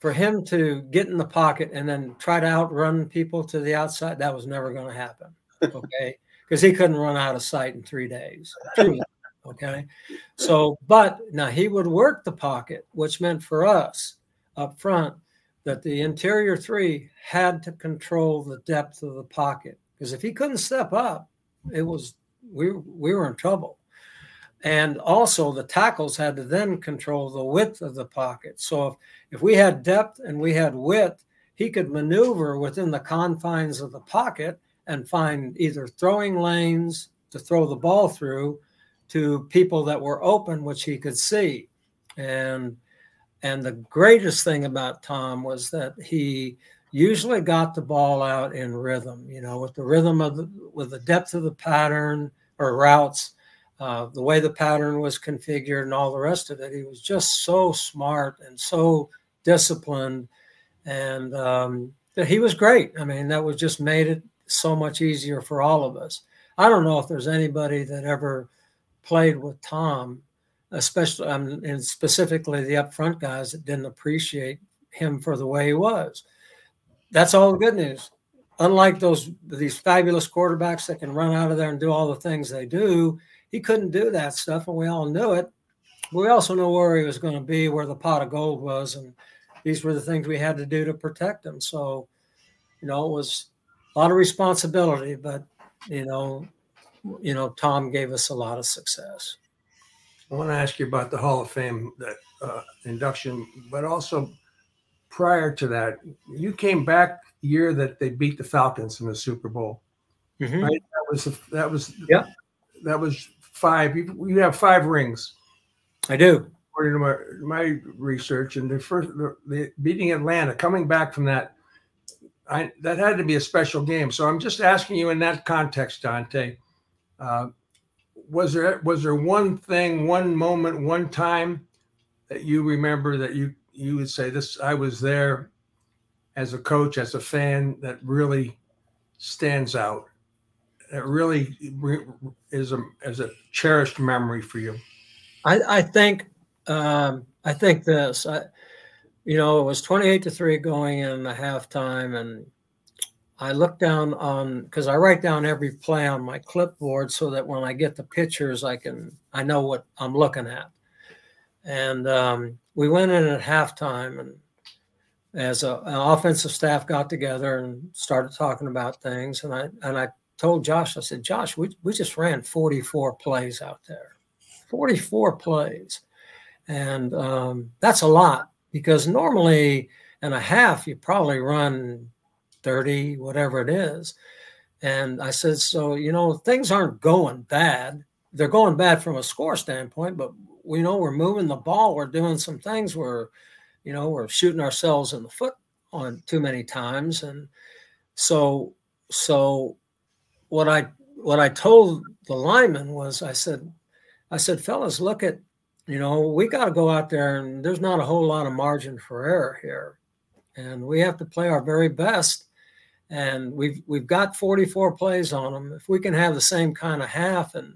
for him to get in the pocket and then try to outrun people to the outside, that was never going to happen. Okay. Because he couldn't run out of sight in three days. Okay. So, but now he would work the pocket, which meant for us up front that the interior three had to control the depth of the pocket. Because if he couldn't step up, it was we we were in trouble. And also the tackles had to then control the width of the pocket. So if, if we had depth and we had width he could maneuver within the confines of the pocket and find either throwing lanes to throw the ball through to people that were open which he could see. And and the greatest thing about Tom was that he usually got the ball out in rhythm, you know, with the rhythm of the, with the depth of the pattern or routes, uh, the way the pattern was configured and all the rest of it. He was just so smart and so disciplined. And um, he was great. I mean, that was just made it so much easier for all of us. I don't know if there's anybody that ever played with Tom, especially um, and specifically the up front guys that didn't appreciate him for the way he was. That's all the good news. Unlike those these fabulous quarterbacks that can run out of there and do all the things they do, he couldn't do that stuff, and we all knew it. We also know where he was going to be, where the pot of gold was, and these were the things we had to do to protect him. So, you know, it was a lot of responsibility, but you know, you know, Tom gave us a lot of success. I want to ask you about the Hall of Fame that uh, induction, but also prior to that, you came back year that they beat the Falcons in the Super Bowl. Mm-hmm. Right? That was that was yeah. That was five. You, you have five rings. I do. According to my, my research, and the first the, the beating Atlanta, coming back from that I, that had to be a special game. So I'm just asking you in that context, Dante. Uh, was there was there one thing, one moment, one time that you remember that you you would say this? I was there as a coach, as a fan, that really stands out. That really is a as a cherished memory for you. I, I think um, I think this. I, you know, it was 28 to 3 going in the halftime. And I look down on, because I write down every play on my clipboard so that when I get the pictures, I can, I know what I'm looking at. And um, we went in at halftime and as a, an offensive staff got together and started talking about things. And I, and I told Josh, I said, Josh, we, we just ran 44 plays out there, 44 plays. And um, that's a lot because normally in a half you probably run 30 whatever it is and i said so you know things aren't going bad they're going bad from a score standpoint but we know we're moving the ball we're doing some things we're, you know we're shooting ourselves in the foot on too many times and so so what i what i told the lineman was i said i said fellas look at you know, we got to go out there and there's not a whole lot of margin for error here. And we have to play our very best. And we've we've got 44 plays on them. If we can have the same kind of half and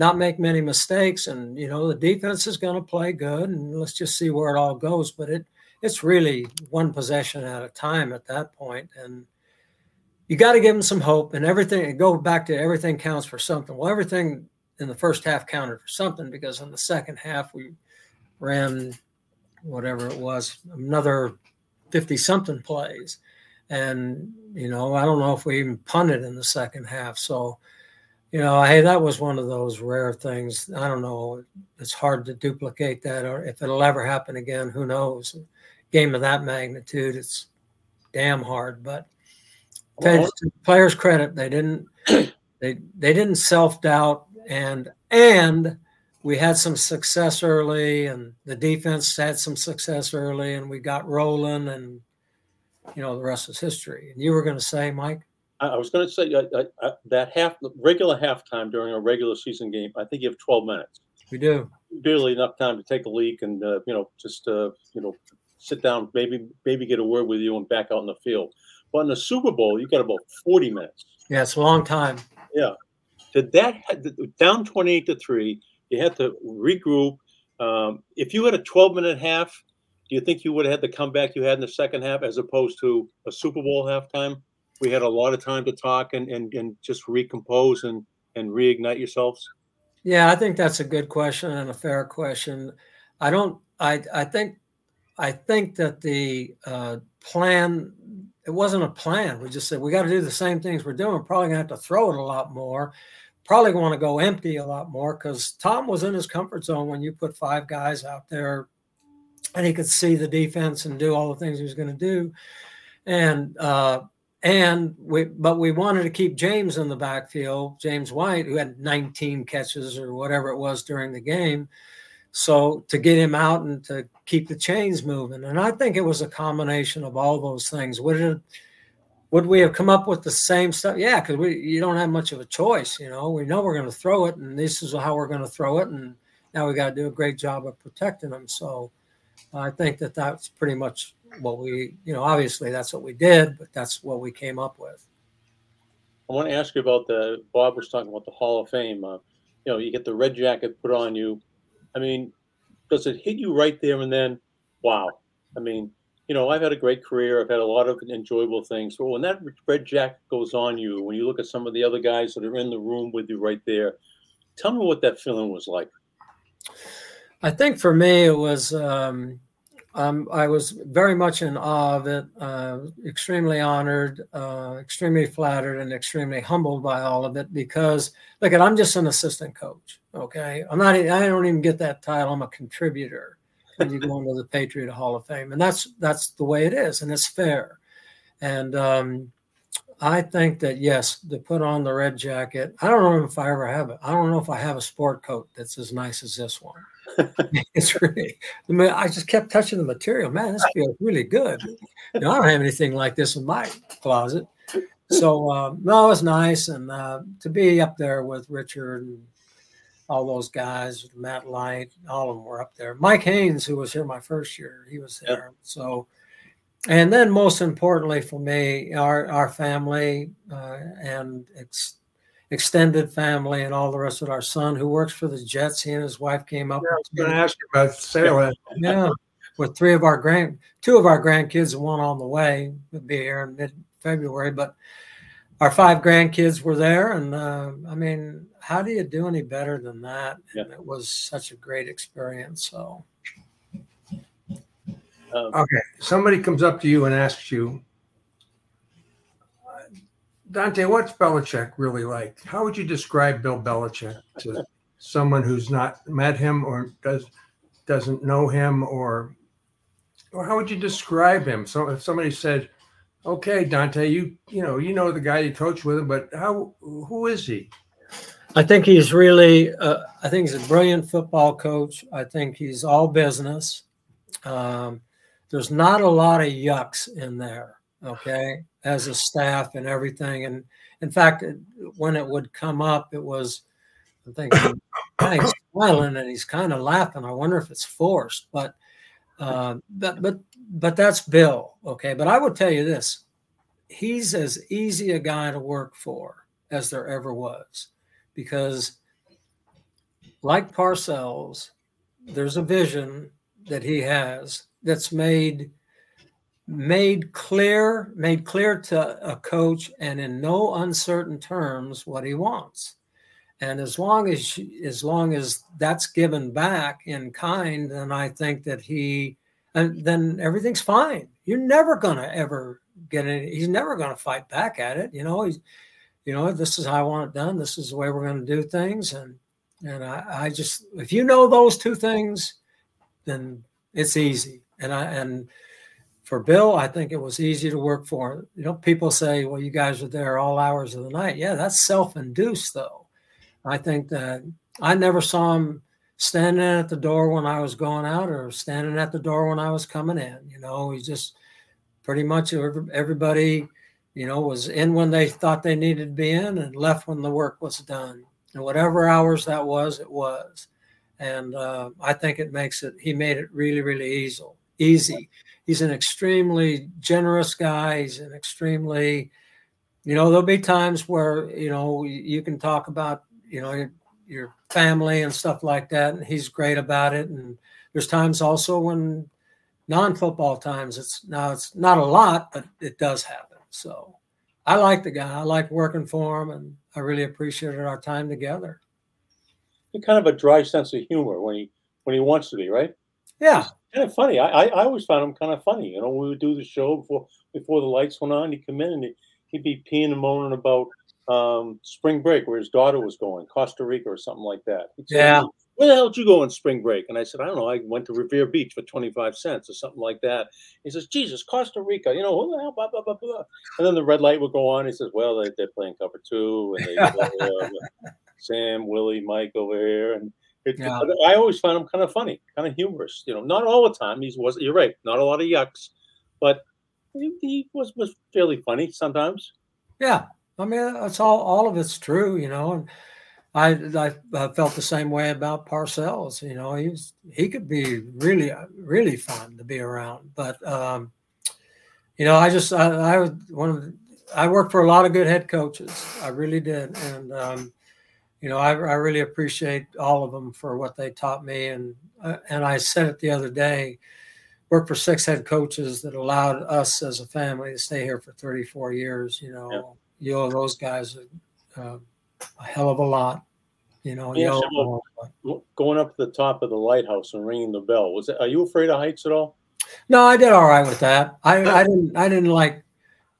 not make many mistakes, and you know the defense is going to play good, and let's just see where it all goes. But it it's really one possession at a time at that point, and you got to give them some hope. And everything and go back to everything counts for something. Well, everything in the first half counted for something because in the second half we ran whatever it was another 50 something plays and you know i don't know if we even punted in the second half so you know hey that was one of those rare things i don't know it's hard to duplicate that or if it'll ever happen again who knows game of that magnitude it's damn hard but well, to players credit they didn't they they didn't self-doubt and and we had some success early, and the defense had some success early, and we got rolling, and you know the rest is history. And you were going to say, Mike? I was going to say uh, uh, that half regular halftime during a regular season game. I think you have 12 minutes. We do barely enough time to take a leak and uh, you know just uh, you know sit down, maybe maybe get a word with you and back out in the field. But in the Super Bowl, you got about 40 minutes. Yeah, it's a long time. Yeah, did that down 28 to 3 you had to regroup um, if you had a 12 minute half do you think you would have had the comeback you had in the second half as opposed to a super bowl halftime we had a lot of time to talk and, and, and just recompose and, and reignite yourselves yeah i think that's a good question and a fair question i don't i, I think i think that the uh, plan it wasn't a plan. We just said we got to do the same things we're doing. We're probably gonna have to throw it a lot more. Probably want to go empty a lot more because Tom was in his comfort zone when you put five guys out there, and he could see the defense and do all the things he was going to do. And uh, and we but we wanted to keep James in the backfield, James White, who had 19 catches or whatever it was during the game, so to get him out and to keep the chains moving. And I think it was a combination of all those things. Would it would we have come up with the same stuff? Yeah, because we you don't have much of a choice. You know, we know we're going to throw it, and this is how we're going to throw it, and now we got to do a great job of protecting them. So I think that that's pretty much what we, you know, obviously that's what we did, but that's what we came up with. I want to ask you about the Bob was talking about the Hall of Fame. Uh, you know, you get the red jacket put on you. I mean, does it hit you right there and then? Wow. I mean, you know, I've had a great career. I've had a lot of enjoyable things. But when that red jacket goes on you, when you look at some of the other guys that are in the room with you right there, tell me what that feeling was like. I think for me, it was um, um, I was very much in awe of it, uh, extremely honored, uh, extremely flattered, and extremely humbled by all of it because, look, at I'm just an assistant coach. Okay. I'm not, I don't even get that title. I'm a contributor when you go into the Patriot Hall of Fame. And that's, that's the way it is. And it's fair. And um, I think that, yes, to put on the red jacket, I don't know if I ever have it. I don't know if I have a sport coat that's as nice as this one. it's really, I, mean, I just kept touching the material. Man, this feels really good. You know, I don't have anything like this in my closet. So, um, no, it was nice. And uh, to be up there with Richard and all those guys, Matt Light, all of them were up there. Mike Haynes, who was here my first year, he was there. Yep. So, and then most importantly for me, our, our family uh, and it's extended family and all the rest of our son who works for the Jets. He and his wife came up. Yeah, I was going to ask you about Salem. yeah, with three of our grand, two of our grandkids, and one on the way. Will be here in mid February, but our five grandkids were there, and uh, I mean, how do you do any better than that? Yeah. it was such a great experience. So. Um, okay, somebody comes up to you and asks you, Dante, what's Belichick really like? How would you describe Bill Belichick to someone who's not met him or does doesn't know him, or or how would you describe him? So if somebody said, "Okay, Dante, you you know you know the guy you coach with him, but how who is he?" I think he's really. Uh, I think he's a brilliant football coach. I think he's all business. Um, there's not a lot of yucks in there. Okay, as a staff and everything. And in fact, when it would come up, it was, I think, he's smiling and he's kind of laughing. I wonder if it's forced, but, uh, but, but, but that's Bill. Okay. But I would tell you this he's as easy a guy to work for as there ever was because, like Parcells, there's a vision that he has that's made made clear made clear to a coach and in no uncertain terms what he wants. And as long as as long as that's given back in kind then i think that he and then everything's fine. You're never to ever get any he's never to fight back at it. You know he's you know this is how i want it done. This is the way we're to do things. And and I, I just if you know those two things then it's easy. And i and for Bill, I think it was easy to work for. You know, people say, well, you guys are there all hours of the night. Yeah, that's self induced, though. I think that I never saw him standing at the door when I was going out or standing at the door when I was coming in. You know, he just pretty much everybody, you know, was in when they thought they needed to be in and left when the work was done. And whatever hours that was, it was. And uh, I think it makes it, he made it really, really easy. Easy he's an extremely generous guy. He's an extremely, you know, there'll be times where, you know, you can talk about, you know, your, your family and stuff like that. And he's great about it. And there's times also when non-football times, it's now it's not a lot, but it does happen. So I like the guy. I like working for him and I really appreciated our time together. He kind of a dry sense of humor when he when he wants to be, right? Yeah kind of funny. I, I, I always found him kind of funny. You know, we would do the show before before the lights went on. He'd come in and he, he'd be peeing and moaning about um, spring break where his daughter was going, Costa Rica or something like that. Say, yeah. Where the hell did you go on spring break? And I said, I don't know. I went to Revere Beach for 25 cents or something like that. He says, Jesus, Costa Rica, you know, who the hell, blah, blah, blah, blah. And then the red light would go on. He says, well, they, they're playing cover two. And they, uh, Sam, Willie, Mike over here. And It, yeah. I always find him kind of funny, kind of humorous. You know, not all the time. He was. You're right. Not a lot of yucks, but he, he was was fairly funny sometimes. Yeah, I mean, that's all. All of it's true. You know, and I, I felt the same way about Parcells. You know, he's he could be really really fun to be around. But um, you know, I just I, I was one of the, I worked for a lot of good head coaches. I really did, and um, you know, I, I really appreciate all of them for what they taught me. And uh, and I said it the other day. Worked for six head coaches that allowed us as a family to stay here for 34 years. You know, yeah. you owe those guys. Uh, a hell of a lot. You know, yeah, you know going up to the top of the lighthouse and ringing the bell. Was? Are you afraid of heights at all? No, I did all right with that. I, I didn't. I didn't like.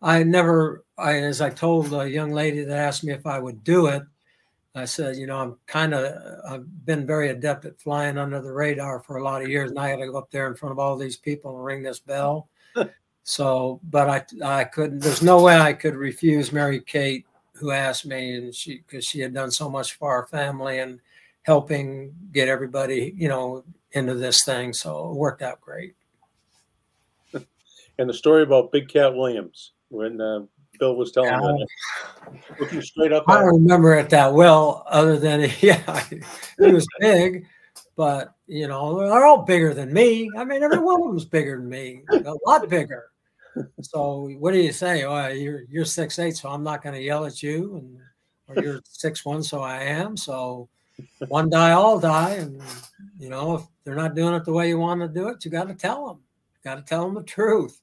I never. I as I told a young lady that asked me if I would do it. I said, you know, I'm kind of. I've been very adept at flying under the radar for a lot of years, and I got to go up there in front of all these people and ring this bell. so, but I I couldn't. There's no way I could refuse Mary Kate who asked me, and she because she had done so much for our family and helping get everybody, you know, into this thing. So it worked out great. And the story about Big Cat Williams when uh, Bill was telling yeah. me, looking straight up. I don't remember it that well, other than yeah, he was big, but you know they're all bigger than me. I mean, every one of them's bigger than me, a lot bigger so what do you say? Oh, you're you're six eight, so I'm not going to yell at you, and or you're six one, so I am. So one die, all die, and you know if they're not doing it the way you want to do it, you got to tell them. You got to tell them the truth.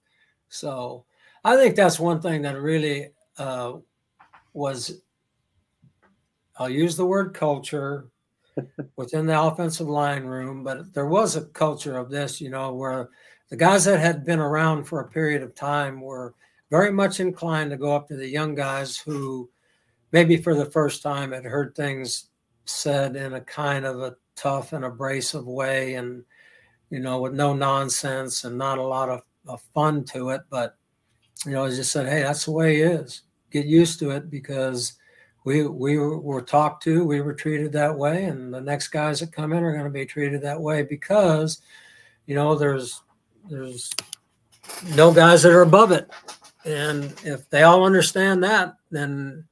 So I think that's one thing that really uh, was. I'll use the word culture within the offensive line room, but there was a culture of this, you know, where the guys that had been around for a period of time were very much inclined to go up to the young guys who maybe for the first time had heard things said in a kind of a tough and abrasive way and you know with no nonsense and not a lot of, of fun to it but you know I just said hey that's the way it is. get used to it because we we were talked to we were treated that way and the next guys that come in are going to be treated that way because you know there's there's no guys that are above it. And if they all understand that, then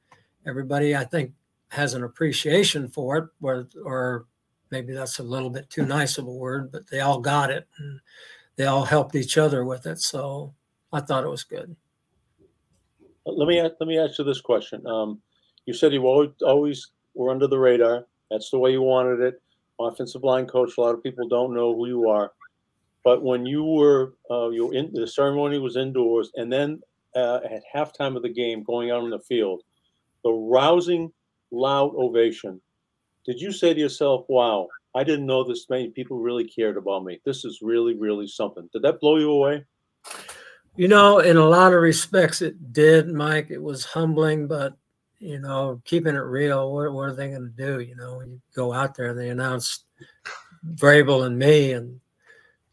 everybody, I think, has an appreciation for it, or, or maybe that's a little bit too nice of a word, but they all got it and they all helped each other with it. So I thought it was good. Let me let me ask you this question. Um, you said you always, always were under the radar. That's the way you wanted it. Offensive line coach. A lot of people don't know who you are. But when you were uh, you were in the ceremony was indoors, and then uh, at halftime of the game, going out on the field, the rousing, loud ovation. Did you say to yourself, "Wow, I didn't know this many people really cared about me. This is really, really something." Did that blow you away? You know, in a lot of respects, it did, Mike. It was humbling, but you know, keeping it real. What, what are they going to do? You know, you go out there, they announce Vrabel and me, and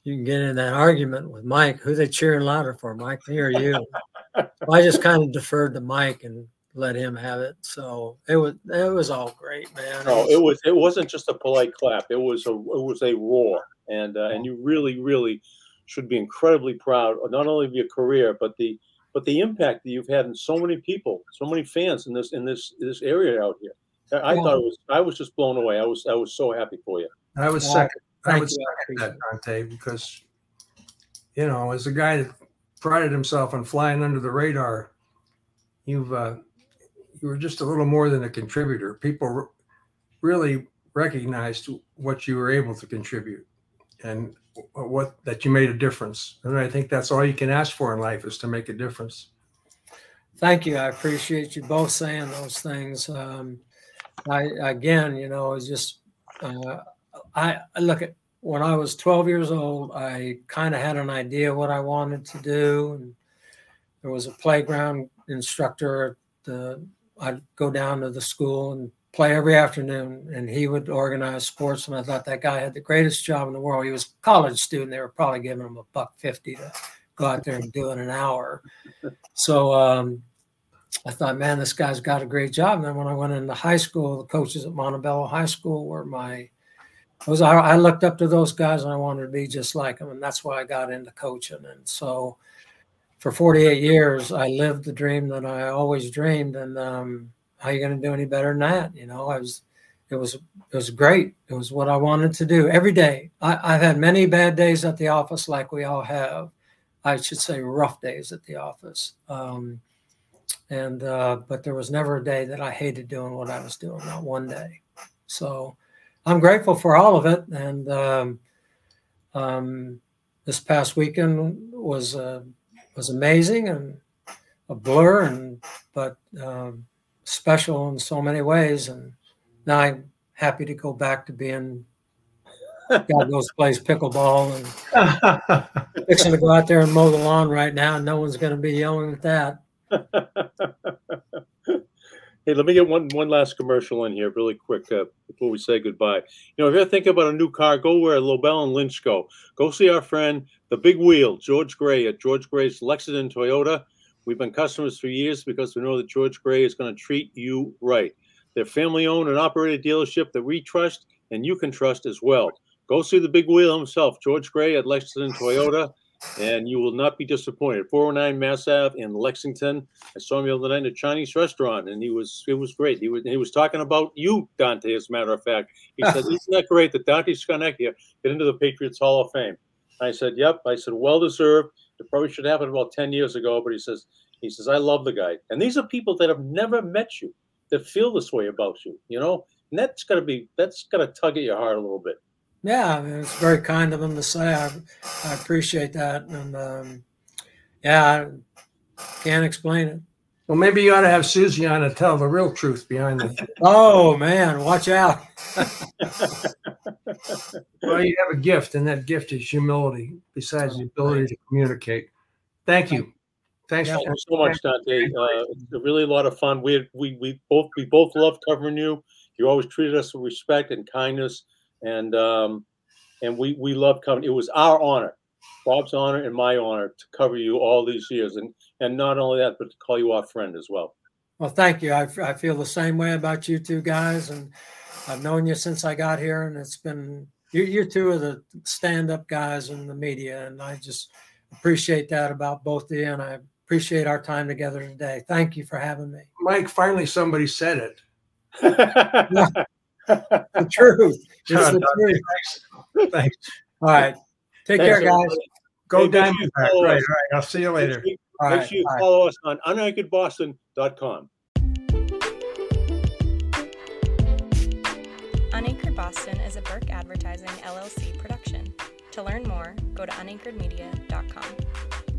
you can get in that argument with Mike. Who they cheering louder for, Mike, me or you? I just kind of deferred to Mike and let him have it. So it was it was all great, man. No, it was it wasn't just a polite clap. It was a it was a roar, and uh, and you really really should be incredibly proud not only of your career but the but the impact that you've had in so many people, so many fans in this in this this area out here. I, thought it was I was just blown away. I was I was so happy for you. I was second. I would second that, Dante, because you know, as a guy that prided himself on flying under the radar, you've uh, you were just a little more than a contributor. People really recognized what you were able to contribute and what that you made a difference. And I think that's all you can ask for in life is to make a difference. Thank you. I appreciate you both saying those things. Um, I again, you know, it's just uh, I, look at when I was 12 years old, I kind of had an idea what I wanted to do. And there was a playground instructor. The, I'd go down to the school and play every afternoon, and he would organize sports. And I thought that guy had the greatest job in the world. He was a college student. They were probably giving him a buck fifty to go out there and do it an hour. So um, I thought, man, this guy's got a great job. And then when I went into high school, the coaches at Montebello High School were my was I, I looked up to those guys and I wanted to be just like them, and that's why I got into coaching. And so, for 48 years, I lived the dream that I always dreamed. And um, how you going to do any better than that? You know, I was, it was, it was great. It was what I wanted to do every day. I, I've had many bad days at the office, like we all have. I should say rough days at the office. Um, and uh, but there was never a day that I hated doing what I was doing, not one day. So I'm grateful for all of it. And um, um, this past weekend was uh, was amazing and a blur, and but um, special in so many ways. And now I'm happy to go back to being God knows plays pickleball and fixing to go out there and mow the lawn right now. No one's going to be yelling at that. hey, let me get one one last commercial in here, really quick, uh, before we say goodbye. You know, if you're thinking about a new car, go where Lobel and Lynch go. Go see our friend, the Big Wheel, George Gray at George Gray's Lexington Toyota. We've been customers for years because we know that George Gray is going to treat you right. They're family-owned and operated dealership that we trust and you can trust as well. Go see the Big Wheel himself, George Gray at Lexington Toyota and you will not be disappointed. 409 Mass Ave in Lexington. I saw him the other night in a Chinese restaurant, and he was it was great. He was he was talking about you, Dante. As a matter of fact, he said, "Isn't that great that Dante Scarnecchia get into the Patriots Hall of Fame?" I said, "Yep." I said, "Well deserved. It probably should happen about 10 years ago." But he says, "He says I love the guy, and these are people that have never met you that feel this way about you. You know, and that's got to be that's got to tug at your heart a little bit." Yeah, I mean, it's very kind of him to say. I, I appreciate that, and um, yeah, I can't explain it. Well, maybe you ought to have Susie on to tell the real truth behind it. oh man, watch out! well, you have a gift, and that gift is humility. Besides the ability to communicate. Thank you. Thanks yeah, for so much, Dante. Uh, it's really a lot of fun. We we we both we both love covering you. You always treated us with respect and kindness and um, and we we love coming. It was our honor, Bob's honor and my honor to cover you all these years, and and not only that, but to call you our friend as well. Well, thank you. I, I feel the same way about you two guys, and I've known you since I got here, and it's been you. You two are the stand-up guys in the media, and I just appreciate that about both of you, and I appreciate our time together today. Thank you for having me, Mike. Finally, somebody said it. the truth. It's the truth. Thanks. All right. Take Thanks, care, guys. Everybody. Go hey, Diamondback. Right, right. I'll see you later. Make sure, sure you follow us on unanchoredboston.com. Unanchored Boston is a Burke Advertising LLC production. To learn more, go to unanchoredmedia.com.